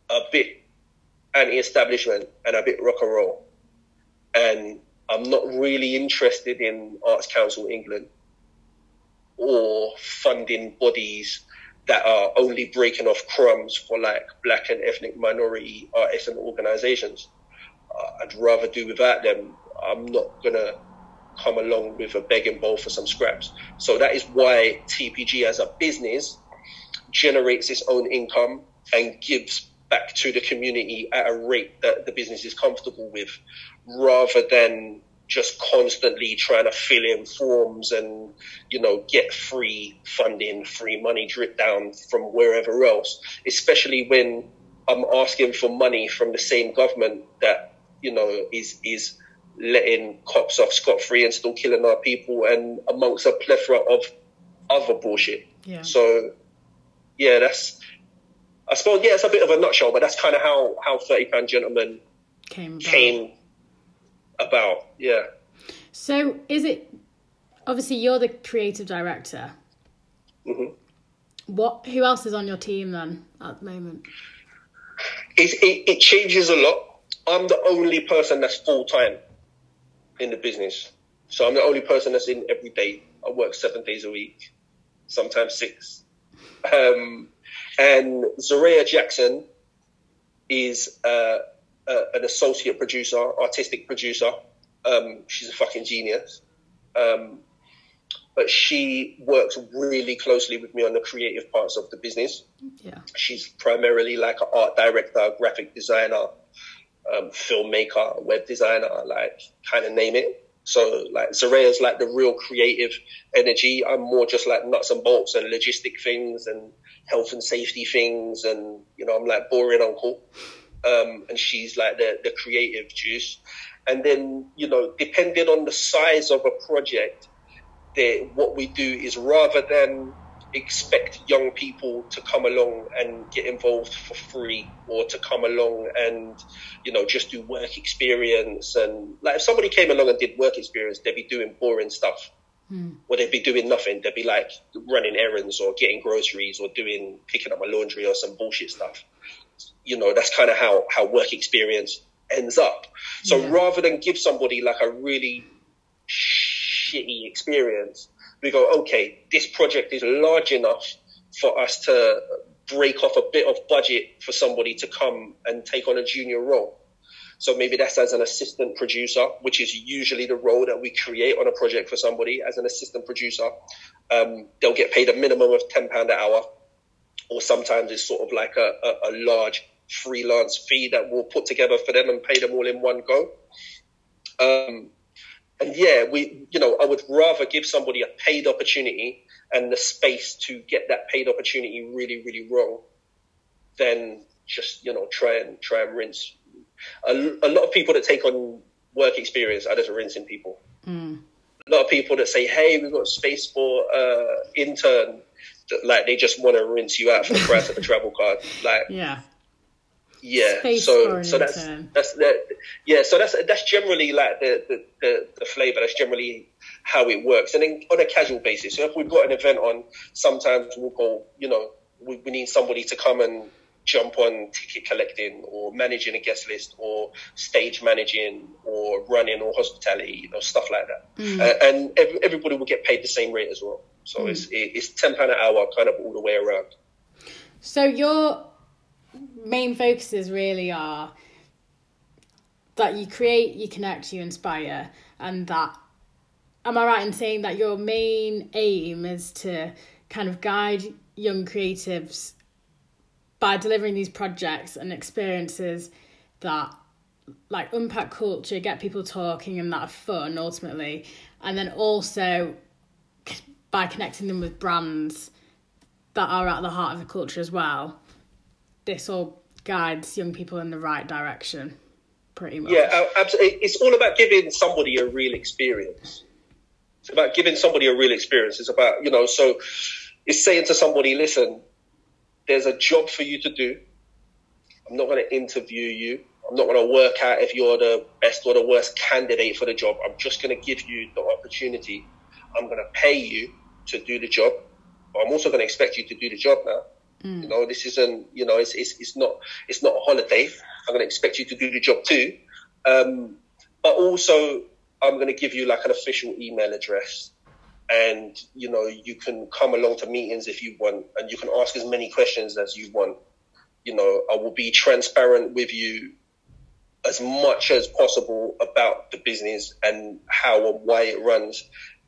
a bit anti-establishment and a bit rock and roll. And I'm not really interested in Arts Council England or funding bodies that are only breaking off crumbs for like black and ethnic minority artists and organizations. Uh, I'd rather do without them. I'm not gonna come along with a begging bowl for some scraps. So that is why TPG as a business generates its own income and gives back to the community at a rate that the business is comfortable with rather than just constantly trying to fill in forms and you know get free funding free money drip down from wherever else especially when i'm asking for money from the same government that you know is is letting cops off scot free and still killing our people, and amongst a plethora of other bullshit. Yeah. So, yeah, that's. I suppose yeah, it's a bit of a nutshell, but that's kind of how how Thirty Pound Gentleman Came about. came about. Yeah. So is it obviously you're the creative director? Mhm. What? Who else is on your team then at the moment? it, it, it changes a lot. I'm the only person that's full time in the business. So I'm the only person that's in every day. I work seven days a week, sometimes six. Um, and Zaria Jackson is uh, uh, an associate producer, artistic producer. Um, she's a fucking genius. Um, but she works really closely with me on the creative parts of the business Yeah. she's primarily like an art director, graphic designer, um, filmmaker, web designer, like kind of name it. So like Zaraya's like the real creative energy. I'm more just like nuts and bolts and logistic things and health and safety things and you know I'm like boring uncle. Um, and she's like the the creative juice. And then you know depending on the size of a project, that what we do is rather than expect young people to come along and get involved for free or to come along and you know just do work experience. And like if somebody came along and did work experience they'd be doing boring stuff. Hmm. Or they'd be doing nothing. They'd be like running errands or getting groceries or doing picking up my laundry or some bullshit stuff. You know that's kind of how how work experience ends up. So Yeah. rather than give somebody like a really shitty experience we go okay this project is large enough for us to break off a bit of budget for somebody to come and take on a junior role so maybe that's as an assistant producer, which is usually the role that we create on a project for somebody as an assistant producer. Um, they'll get paid a minimum of ten pound an hour, or sometimes it's sort of like a, a, a large freelance fee that we'll put together for them and pay them all in one go. Um, and yeah, we, you know, I would rather give somebody a paid opportunity and the space to get that paid opportunity really, really wrong than just, you know, try and try and rinse. A, a lot of people that take on work experience are just rinsing people. A lot of people that say, "Hey, we've got space for uh, intern," like they just want to rinse you out for the price of a travel card. Like, Yeah. Yeah. Space so so that's that's that. Yeah. So that's that's generally like the the, the the flavor. That's generally how it works. And then on a casual basis, so if we've got an event on, sometimes we'll go. You know, we, we need somebody to come and jump on ticket collecting or managing a guest list or stage managing or running or hospitality you know stuff like that uh, and ev- everybody will get paid the same rate as well so it's it's 10 pound an hour kind of all the way around So your main focuses really are that you create, you connect, you inspire, and that. Am I right in saying that your main aim is to kind of guide young creatives by delivering these projects and experiences that like unpack culture, get people talking, and that are fun ultimately, and then also by connecting them with brands that are at the heart of the culture as well. This all guides young people in the right direction, pretty much. Yeah, uh, absolutely. It's all about giving somebody a real experience. It's about giving somebody a real experience. It's about, you know, so it's saying to somebody, listen, there's a job for you to do. I'm not going to interview you. I'm not going to work out if you're the best or the worst candidate for the job. I'm just going to give you the opportunity. I'm going to pay you to do the job. But I'm also going to expect you to do the job now. You know, this isn't, you know, it's, it's, it's not, it's not a holiday. I'm going to expect you to do the job too. Um, but also I'm going to give you like an official email address and, you know, you can come along to meetings if you want and you can ask as many questions as you want. You know, I will be transparent with you as much as possible about the business and how and why it runs.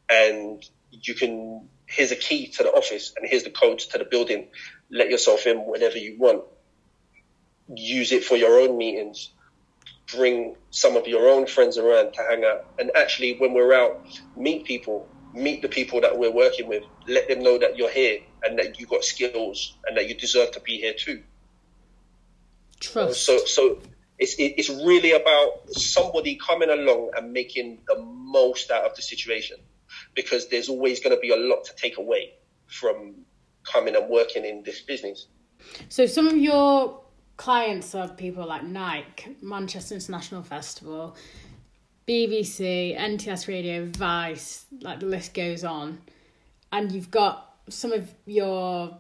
And you can, here's a key to the office and here's the code to the building. Let yourself in whenever you want. Use it for your own meetings. Bring some of your own friends around to hang out. And actually, when we're out, meet people, meet the people that we're working with. Let them know that you're here and that you got skills and that you deserve to be here too. Trust. So, so It's it's really about somebody coming along and making the most out of the situation, because there's always going to be a lot to take away from coming and working in this business. So some of your clients are people like Nike, Manchester International Festival, BBC, NTS Radio, Vice, like the list goes on. And you've got some of your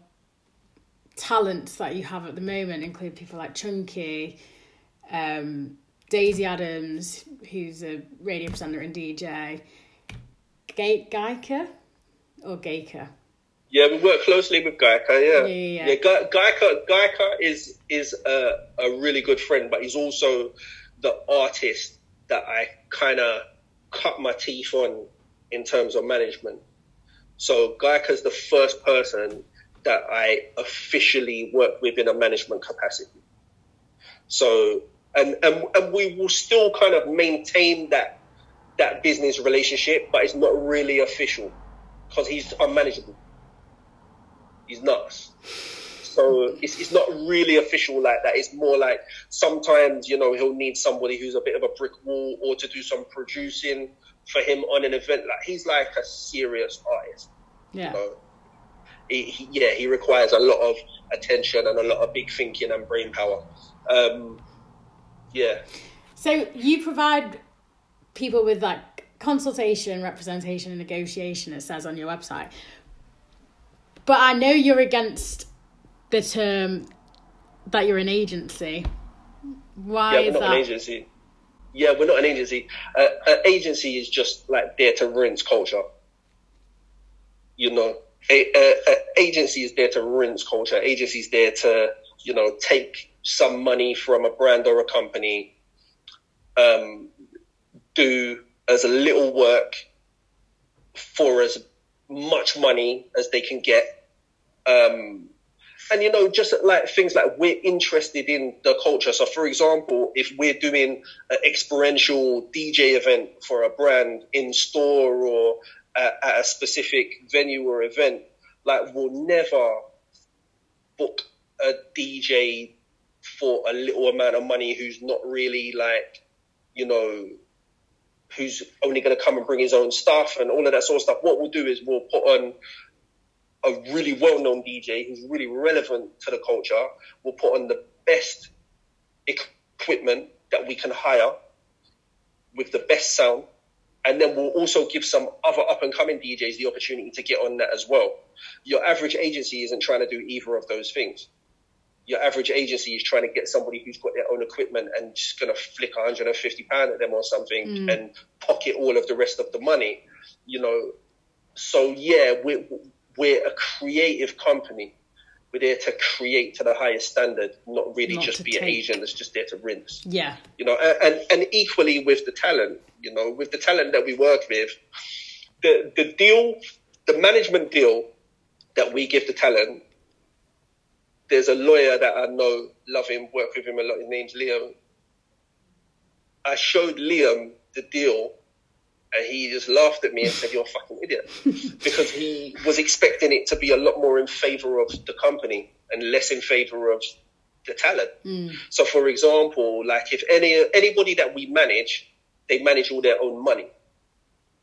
talents that you have at the moment include people like Chunky, um, Daisy Adams, who's a radio presenter and DJ, Gaika or Gaika. Yeah, we work closely with Gaika. Yeah, Yeah, yeah, yeah. Ga- Gaika, Gaika is is a, a really good friend, but he's also the artist that I kind of cut my teeth on in terms of management. So Gaika's the first person that I officially work with in a management capacity. So and and and we will still kind of maintain that that business relationship, but it's not really official because he's unmanageable. He's nuts. So it's, it's not really official like that. It's more like sometimes, you know, he'll need somebody who's a bit of a brick wall or to do some producing for him on an event. Like he's like a serious artist. Yeah. You know? he, he, yeah, he requires a lot of attention and a lot of big thinking and brain power. Um, yeah. So you provide people with like consultation, representation, and negotiation. It says on your website, but I know you're against the term that you're an agency. Why yeah, is we're not that? an agency. Yeah, we're not an agency. Uh, an agency is just like there to rinse culture. You know, a, a, a agency is there to rinse culture. Agency is there to, you know, take some money from a brand or a company, um, do as little work for as much money as they can get. Um, and you know, just like things like we're interested in the culture. So, for example, if we're doing an experiential DJ event for a brand in store or at, at a specific venue or event, like we'll never book a DJ for a little amount of money who's not really like, you know, who's only going to come and bring his own stuff and all of that sort of stuff. What we'll do is we'll put on a really well-known DJ who's really relevant to the culture. We'll put on the best equipment that we can hire with the best sound. And then we'll also give some other up and coming DJs the opportunity to get on that as well. Your average agency isn't trying to do either of those things. Your average agency is trying to get somebody who's got their own equipment and just going to flick 150 pound at them or something mm. and pocket all of the rest of the money, you know. So yeah, we're, we're a creative company. We're there to create to the highest standard, not really Not just be an agent that's just there to rinse Yeah. you know, and, and equally with the talent, you know, with the talent that we work with, the, the deal, the management deal that we give the talent, there's a lawyer that I know, love him, work with him a lot. His name's Liam. I showed Liam the deal and he just laughed at me and said, You're a fucking idiot. because he was expecting it to be a lot more in favor of the company and less in favor of the talent. Hmm. So, for example, like if any anybody that we manage, they manage all their own money.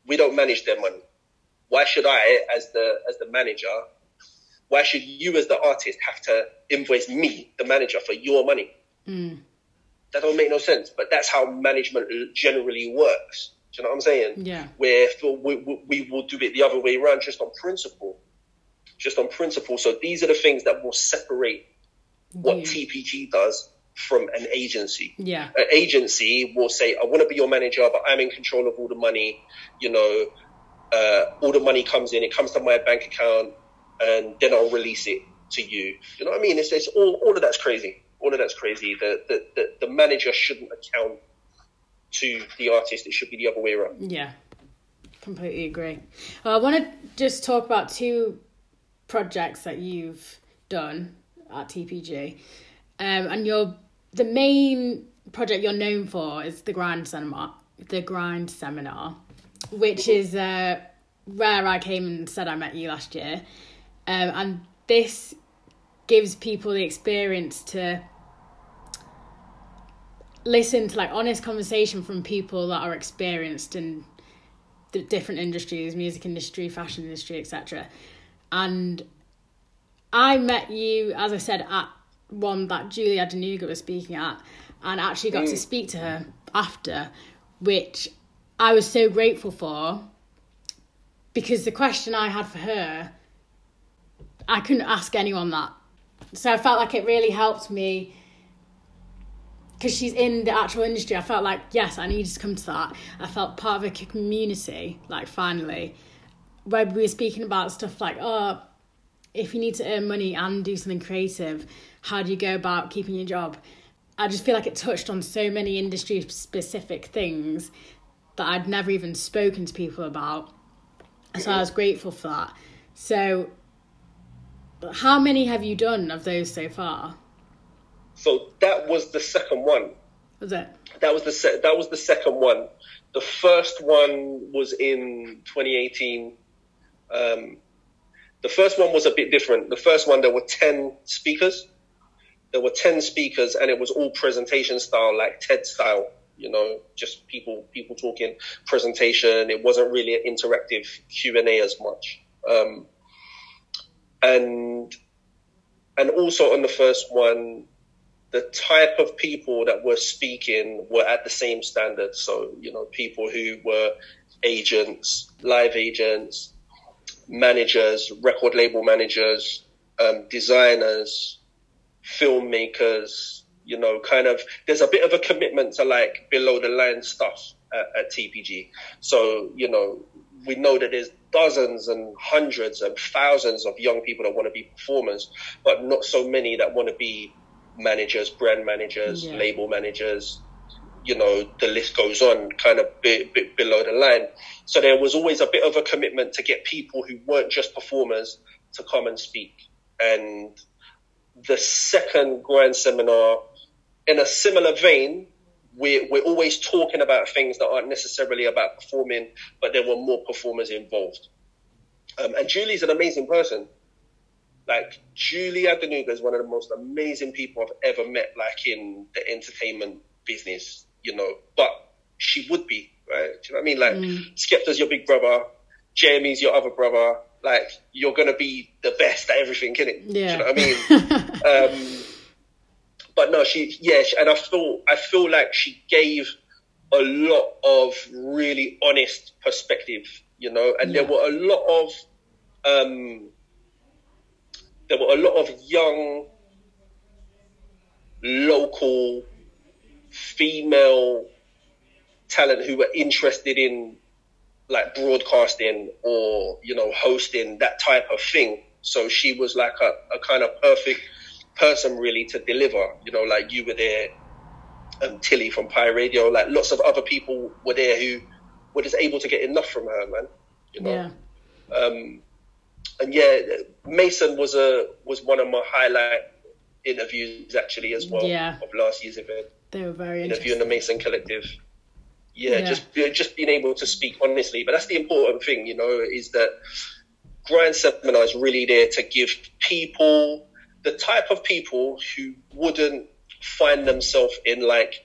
We don't manage their money. Why should I, as the as the manager, why should you, as the artist, have to invoice me, the manager, for your money? Hmm. That don't make no sense. But that's how management generally works. Do you know what I'm saying? Yeah. Where we, we, we will do it the other way around, just on principle. Just on principle. So these are the things that will separate what Yeah. TPG does from an agency. Yeah. An agency will say, I want to be your manager, but I'm in control of all the money. You know, uh, all the money comes in, it comes to my bank account, and then I'll release it to you. You know what I mean? It's, it's all, all of that's crazy. All of that's crazy. The, the, the, the manager shouldn't account to the artist. It should be the other way around. Yeah, completely agree. Well, I want to just talk about two projects that you've done at TPG, um, and your the main project you're known for is the Grind Seminar, the Grind Seminar, which is uh, where I came and said I met you last year, um, and this gives people the experience to listen to like honest conversation from people that are experienced in the different industries, music industry, fashion industry, etc. And I met you, as I said, at one that Julie Adenuga was speaking at, and actually got mm. to speak to her after, which I was so grateful for because the question I had for her, I couldn't ask anyone that. So I felt like it really helped me because she's in the actual industry. I felt like, yes, I needed to come to that. I felt part of a community, like finally, where we were speaking about stuff like, oh, if you need to earn money and do something creative, how do you go about keeping your job? I just feel like it touched on so many industry specific things that I'd never even spoken to people about. So I was grateful for that. So, how many have you done of those so far? So that was the second one. Was it? That was the se- that was the second one. The first one was in 2018. Um, the first one was a bit different. The first one there were 10 speakers. There were 10 speakers and it was all presentation style, like TED style you know, just people people talking presentation. It wasn't really an interactive Q and A as much. Um, and and also on the first one, the type of people that were speaking were at the same standard. So you know, people who were agents, live agents, managers, record label managers, um, designers, filmmakers, you know, kind of, there's a bit of a commitment to like below the line stuff at, at TPG. So, you know, we know that there's dozens and hundreds and thousands of young people that want to be performers, but not so many that want to be managers, brand managers, yeah. label managers. You know, the list goes on, kind of bit, bit below the line. So there was always a bit of a commitment to get people who weren't just performers to come and speak. And the second Grind Seminar in a similar vein, we're, we're always talking about things that aren't necessarily about performing, but there were more performers involved. Um, and Julie's an amazing person. Like Julie Adenuga is one of the most amazing people I've ever met, like in the entertainment business, you know. But she would be, right? Do you know what I mean? Like mm. Skepta's your big brother, Jamie's your other brother. Like you're gonna be the best at everything, innit? Yeah. Do you know what I mean? um, but no, she yeah, she, and I feel I feel like she gave a lot of really honest perspective, you know, and yeah. there were a lot of um, there were a lot of young local female talent who were interested in like broadcasting or you know hosting that type of thing so she was like a, a kind of perfect person really to deliver. You know, like you were there, um, Tilly from Pi Radio, like lots of other people were there who were just able to get enough from her, man. You know. Yeah. Um, and yeah, Mason was a was one of my highlight interviews actually as well yeah. of last year's event. They were very interesting. interviewing the Mason Collective. Yeah, yeah, just just being able to speak honestly, but that's the important thing, you know, is that Grind Seminar is really there to give people the type of people who wouldn't find themselves in like,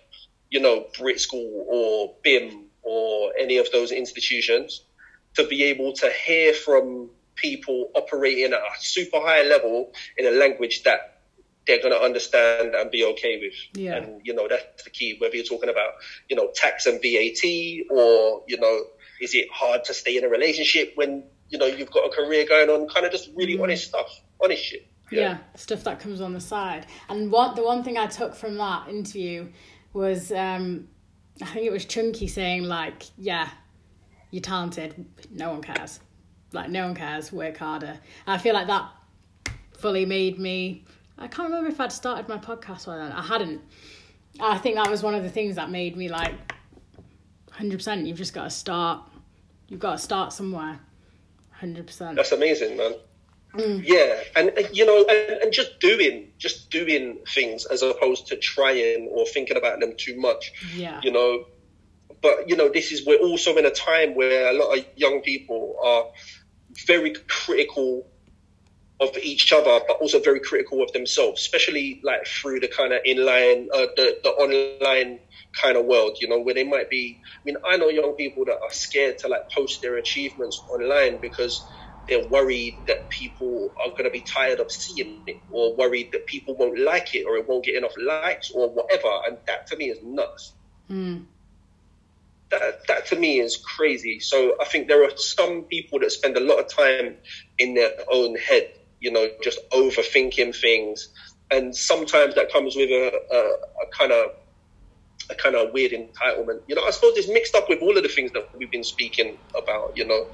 you know, Brit School or BIMM or any of those institutions to be able to hear from people operating at a super high level in a language that they're going to understand and be okay with. Yeah. And, you know, that's the key, whether you're talking about, you know, tax and VAT or, you know, is it hard to stay in a relationship when, you know, you've got a career going on, kind of just really mm. honest stuff, honest shit yeah. yeah. stuff that comes on the side. And what the one thing I took from that interview was um, I think it was Chunky saying like, yeah, you're talented, no one cares. Like no one cares, work harder. I feel like that fully made me I can't remember if I'd started my podcast or not. I hadn't. I think that was one of the things that made me like 100% you've just got to start you've got to start somewhere 100% that's amazing man Mm. Yeah, and you know, and, and, just doing, just doing things as opposed to trying or thinking about them too much. Yeah, you know. But you know, this is we're also in a time where a lot of young people are very critical of each other, but also very critical of themselves, especially like through the kind of inline, uh, the, the online kind of world, you know, where they might be. I mean, I know young people that are scared to like post their achievements online because they're worried that people are going to be tired of seeing it or worried that people won't like it or it won't get enough likes or whatever. And that to me is nuts. Mm. That, that to me is crazy. So I think there are some people that spend a lot of time in their own head, you know, just overthinking things. And sometimes that comes with a, a, kind of a kind of weird entitlement. You know, I suppose it's mixed up with all of the things that we've been speaking about, you know,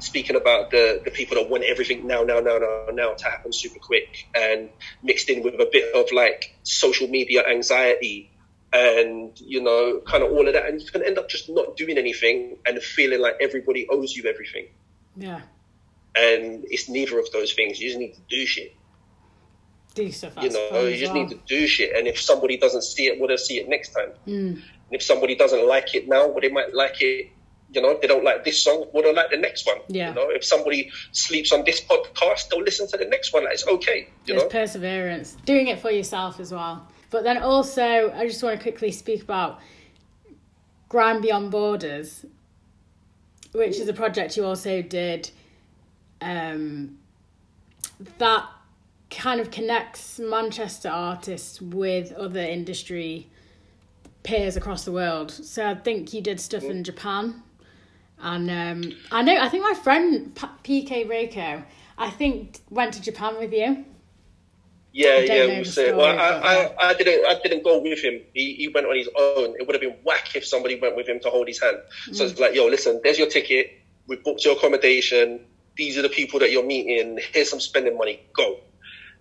speaking about the, the people that want everything now, now, now, now, now to happen super quick and mixed in with a bit of like social media anxiety and, you know, kind of all of that. And you can end up just not doing anything and feeling like everybody owes you everything. Yeah. And it's neither of those things. You just need to do shit do you know, you just well. need to do shit. And if somebody doesn't see it, well, they'll see it next time. Mm. And if somebody doesn't like it now, well, they might like it. You know, if they don't like this song, well, they'll like the next one. Yeah. You know, if somebody sleeps on this podcast, they'll listen to the next one. Like, it's okay. You There's know? perseverance, doing it for yourself as well. But then also, I just want to quickly speak about Grime Beyond Borders, which is a project you also did. Um, that kind of connects Manchester artists with other industry peers across the world. So I think you did stuff in Japan, and um, I know I think my friend PK Reiko, I think went to Japan with you. Yeah, yeah, we story, well, I, I, I, didn't, I didn't go with him. He, he went on his own. It would have been whack if somebody went with him to hold his hand. So mm. it's like, yo, listen, there's your ticket. We booked your accommodation. These are the people that you're meeting. Here's some spending money. Go.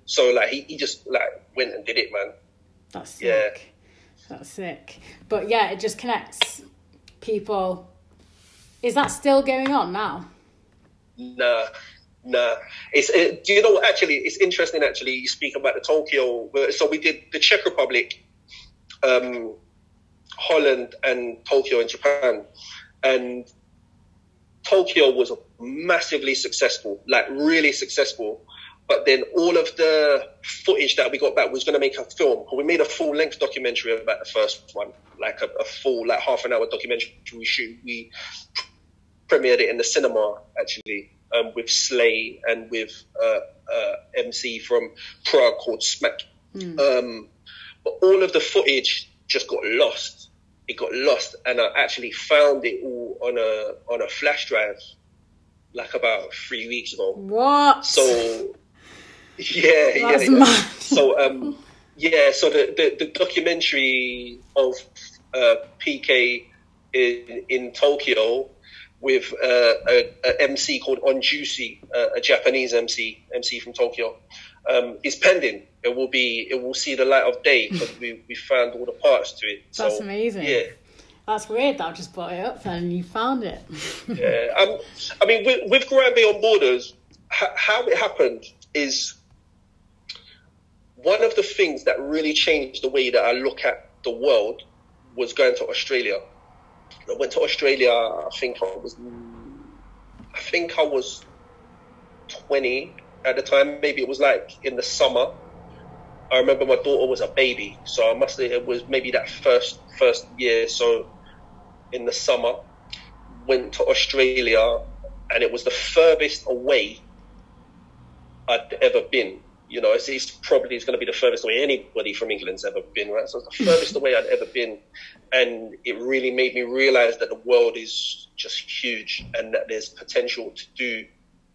So like he, he just like went and did it, man. That's sick. Yeah. That's sick. But yeah, it just connects people. Is that still going on now? Nah, nah. It's it, do you know actually? It's interesting actually. You speak about the Tokyo. So we did the Czech Republic, um, Holland, and Tokyo in Japan, and Tokyo was massively successful, like really successful. But then all of the footage that we got back was going to make a film. We made a full length documentary about the first one, like a, a full, like half an hour documentary. We shoot, we premiered it in the cinema actually um, with Slay and with uh, uh, MC from Prague called Smack. Mm. Um, but all of the footage just got lost. It got lost, and I actually found it all on a on a flash drive, like about three weeks ago. What? So yeah, yeah, yeah. So, um, yeah, so the, the, the documentary of uh, PK in, in Tokyo with uh, a, a, MC called On Juicy, uh, a Japanese MC, MC from Tokyo, um, is pending. It will be, it will see the light of day because we, we found all the parts to it. That's so, amazing. Yeah. That's weird. That I just brought it up and you found it. yeah. Um, I mean, with, with Grime Beyond Borders, how it happened is one of the things that really changed the way that I look at the world was going to Australia. I went to Australia. I think I was, I think I was twenty at the time. Maybe it was like in the summer. I remember my daughter was a baby, so I must have, it was maybe that first first year. So in the summer, went to Australia, and it was the furthest away I'd ever been you know, it's, it's probably it's going to be the furthest away anybody from England's ever been, right? So it's the furthest away I'd ever been, and it really made me realize that the world is just huge and that there's potential to do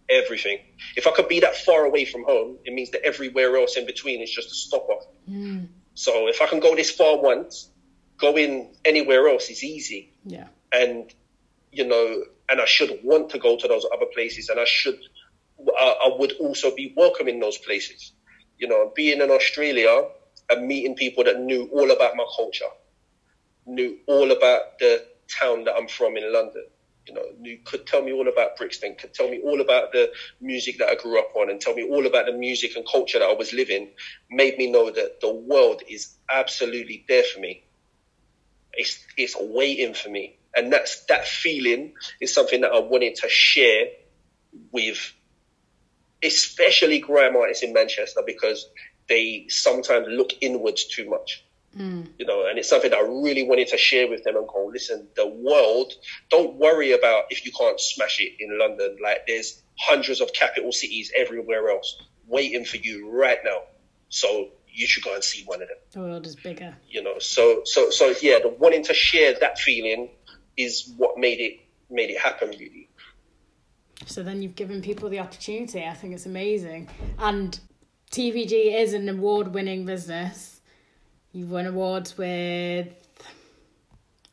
everything. If I could be that far away from home, it means that everywhere else in between is just a stop off. Mm. So if I can go this far once, going anywhere else is easy. Yeah. And you know, and I should want to go to those other places, and I should I, would also be welcome in those places. You know, being in Australia and meeting people that knew all about my culture, knew all about the town that I'm from in London. You know, knew, could tell me all about Brixton, could tell me all about the music that I grew up on, and tell me all about the music and culture that I was living. Made me know that the world is absolutely there for me. It's it's waiting for me, and that's that feeling is something that I wanted to share with especially grime artists in Manchester because they sometimes look inwards too much. Mm. You know, and it's something that I really wanted to share with them and go, listen, the world, don't worry about if you can't smash it in London. Like there's hundreds of capital cities everywhere else waiting for you right now. So you should go and see one of them. The world is bigger. You know, so so so yeah, the wanting to share that feeling is what made it made it happen really. So then you've given people the opportunity. I think it's amazing. And TPG is an award winning business. You've won awards with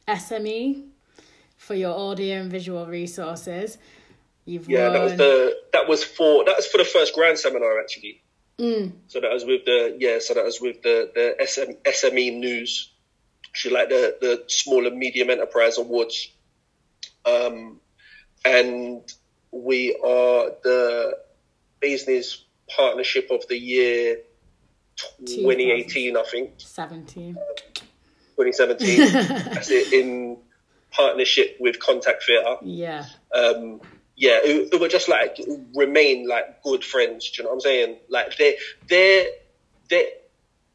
SME for your audio and visual resources. You've yeah, won... that was the that was for that was for the first Grind Seminar actually. Mm. So that was with the yeah, so that was with the the SM, SME news, she like the the small and medium enterprise awards, um, and we are the business partnership of the year 2018, I think. 17. 2017. That's it in partnership with Contact Theatre. Yeah. Um, yeah, who, who were just like remain like good friends. Do you know what I'm saying? Like they they they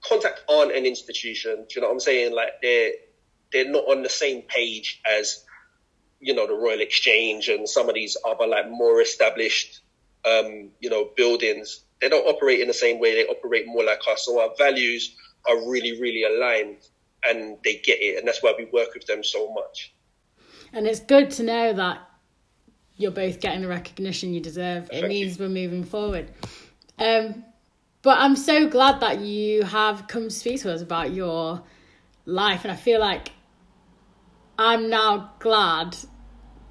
contact aren't an institution. Do you know what I'm saying? Like they're they're not on the same page as you know the Royal Exchange and some of these other like more established um, you know buildings. They don't operate in the same way. They operate more like us. So our values are really really aligned, and they get it, and that's why we work with them so much. And it's good to know that you're both getting the recognition you deserve. It means we're moving forward. Um, but I'm so glad that you have come to speak to us about your life, and I feel like I'm now glad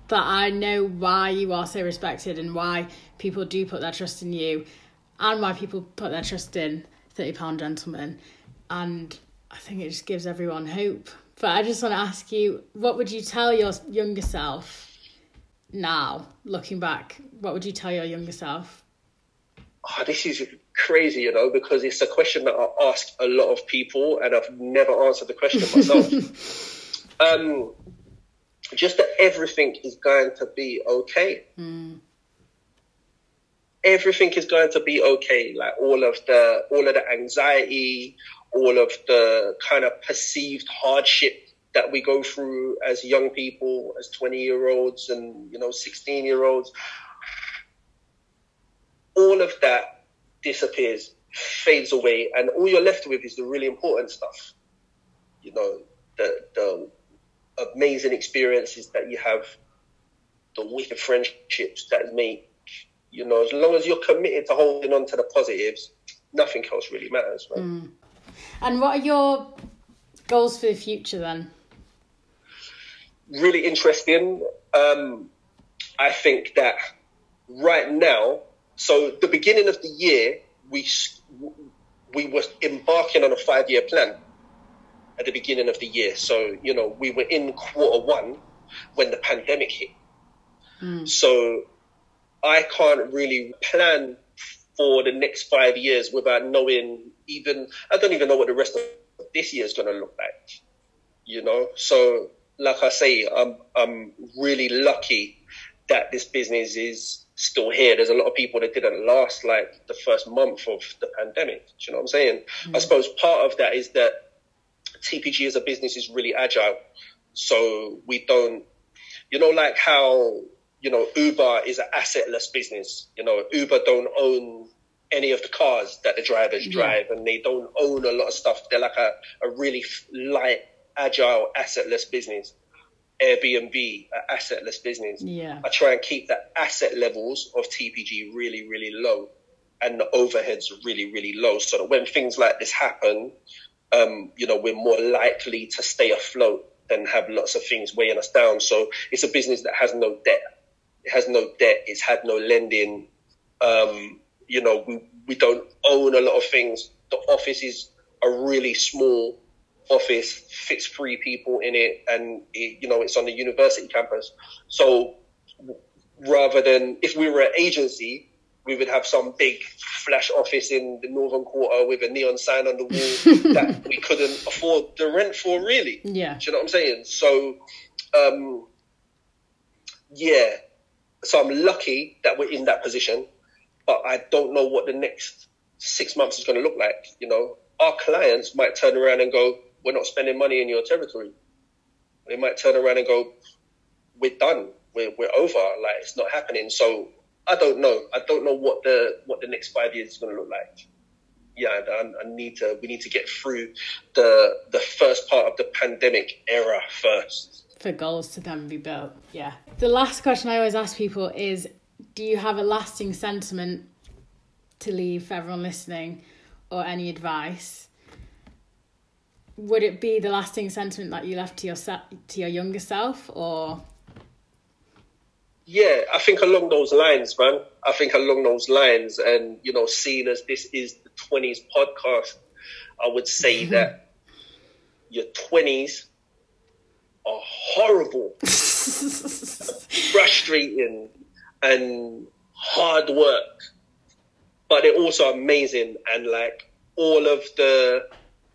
that I know why you are so respected and why people do put their trust in you, and why people put their trust in Thirty Pound Gentleman, and I think it just gives everyone hope. But I just want to ask you, what would you tell your younger self now, looking back, what would you tell your younger self? Oh, this is crazy, you know, because it's a question that I ask a lot of people, and I've never answered the question myself. Um, just that everything is going to be okay. Mm. Everything is going to be okay. Like all of the all of the anxiety, all of the kind of perceived hardship that we go through as young people, as 20 year olds and, you know, 16 year olds, all of that disappears, fades away, and all you're left with is the really important stuff. You know, the, the amazing experiences that you have, the wicked friendships that make, you know, as long as you're committed to holding on to the positives, nothing else really matters, Mm. And what are your goals for the future then? really interesting. Um, I think that right now, so the beginning of the year, we we were embarking on a five year plan at the beginning of the year. So you know, we were in quarter one when the pandemic hit. Mm. So I can't really plan for the next five years without knowing even I don't even know what the rest of this year is going to look like. You know, so like I say, I'm I'm really lucky that this business is still here. There's a lot of people that didn't last like the first month of the pandemic. Do you know what I'm saying? Mm-hmm. I suppose part of that is that TPG as a business is really agile. So we don't, you know, like how, you know, Uber is an assetless business. You know, Uber don't own any of the cars that the drivers yeah. drive and they don't own a lot of stuff. They're like a, a really light agile, assetless business. Airbnb, an assetless business. Yeah. I try and keep the asset levels of TPG really, really low and the overheads really, really low so that when things like this happen, um, you know, we're more likely to stay afloat than have lots of things weighing us down. So it's a business that has no debt. It has no debt. It's had no lending. Um, you know, we, we don't own a lot of things. The office is a really small office fits three people in it, and it, you know it's on the university campus. So rather than if we were an agency, we would have some big flash office in the northern quarter with a neon sign on the wall that we couldn't afford the rent for. Really, yeah. Do you know what I'm saying? So, um, yeah. So I'm lucky that we're in that position. but I don't know what the next six months is going to look like. You know, our clients might turn around and go, "We're not spending money in your territory." They might turn around and go, "We're done. We're we're over. Like it's not happening." So I don't know. I don't know what the what the next five years is going to look like. Yeah, I, I need to. We need to get through the the first part of the pandemic era first. For goals to then be built. Yeah. The last question I always ask people is do you have a lasting sentiment to leave for everyone listening or any advice? Would it be the lasting sentiment that you left to your to your younger self or yeah, I think along those lines, man. I think along those lines, and you know, seeing as this is the twenties podcast, I would say mm-hmm. that your twenties are horrible, frustrating, and hard work, but they're also amazing. And like all of the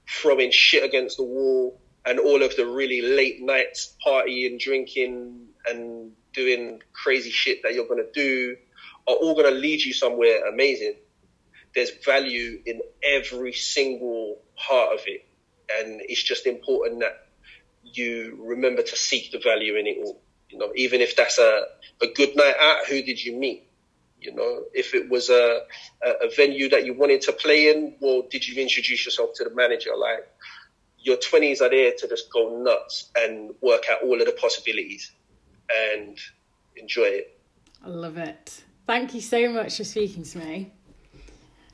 throwing shit against the wall, and all of the really late nights partying, drinking, and doing crazy shit that you're going to do are all going to lead you somewhere amazing. There's value in every single part of it. And it's just important that you remember to seek the value in it all. You know, even if that's a, a good night out, who did you meet? You know, if it was a, a, venue that you wanted to play in, well, did you introduce yourself to the manager? Like, your 20s are there to just go nuts and work out all of the possibilities and enjoy it. I love it. Thank you so much for speaking to me.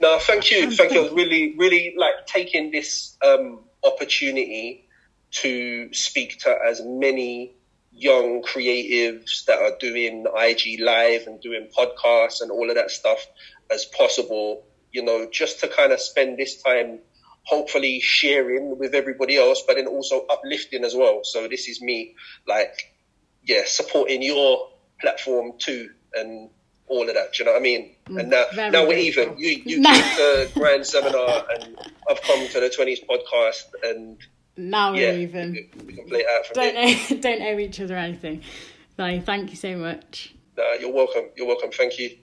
No, thank you. Thank you. I was really, really like taking this um, opportunity to speak to as many young creatives that are doing IG live and doing podcasts and all of that stuff as possible. You know, just to kind of spend this time hopefully sharing with everybody else, but then also uplifting as well. So this is me like yeah, supporting your platform too and all of that. Do you know what I mean? Mm, and now, Very now we're even. You you came to Grind Seminar, and I've come to the Twenties podcast, and now we're even. We can, we can play it out from don't owe, don't owe each other anything. So thank you so much. Nah, you're welcome. You're welcome. Thank you.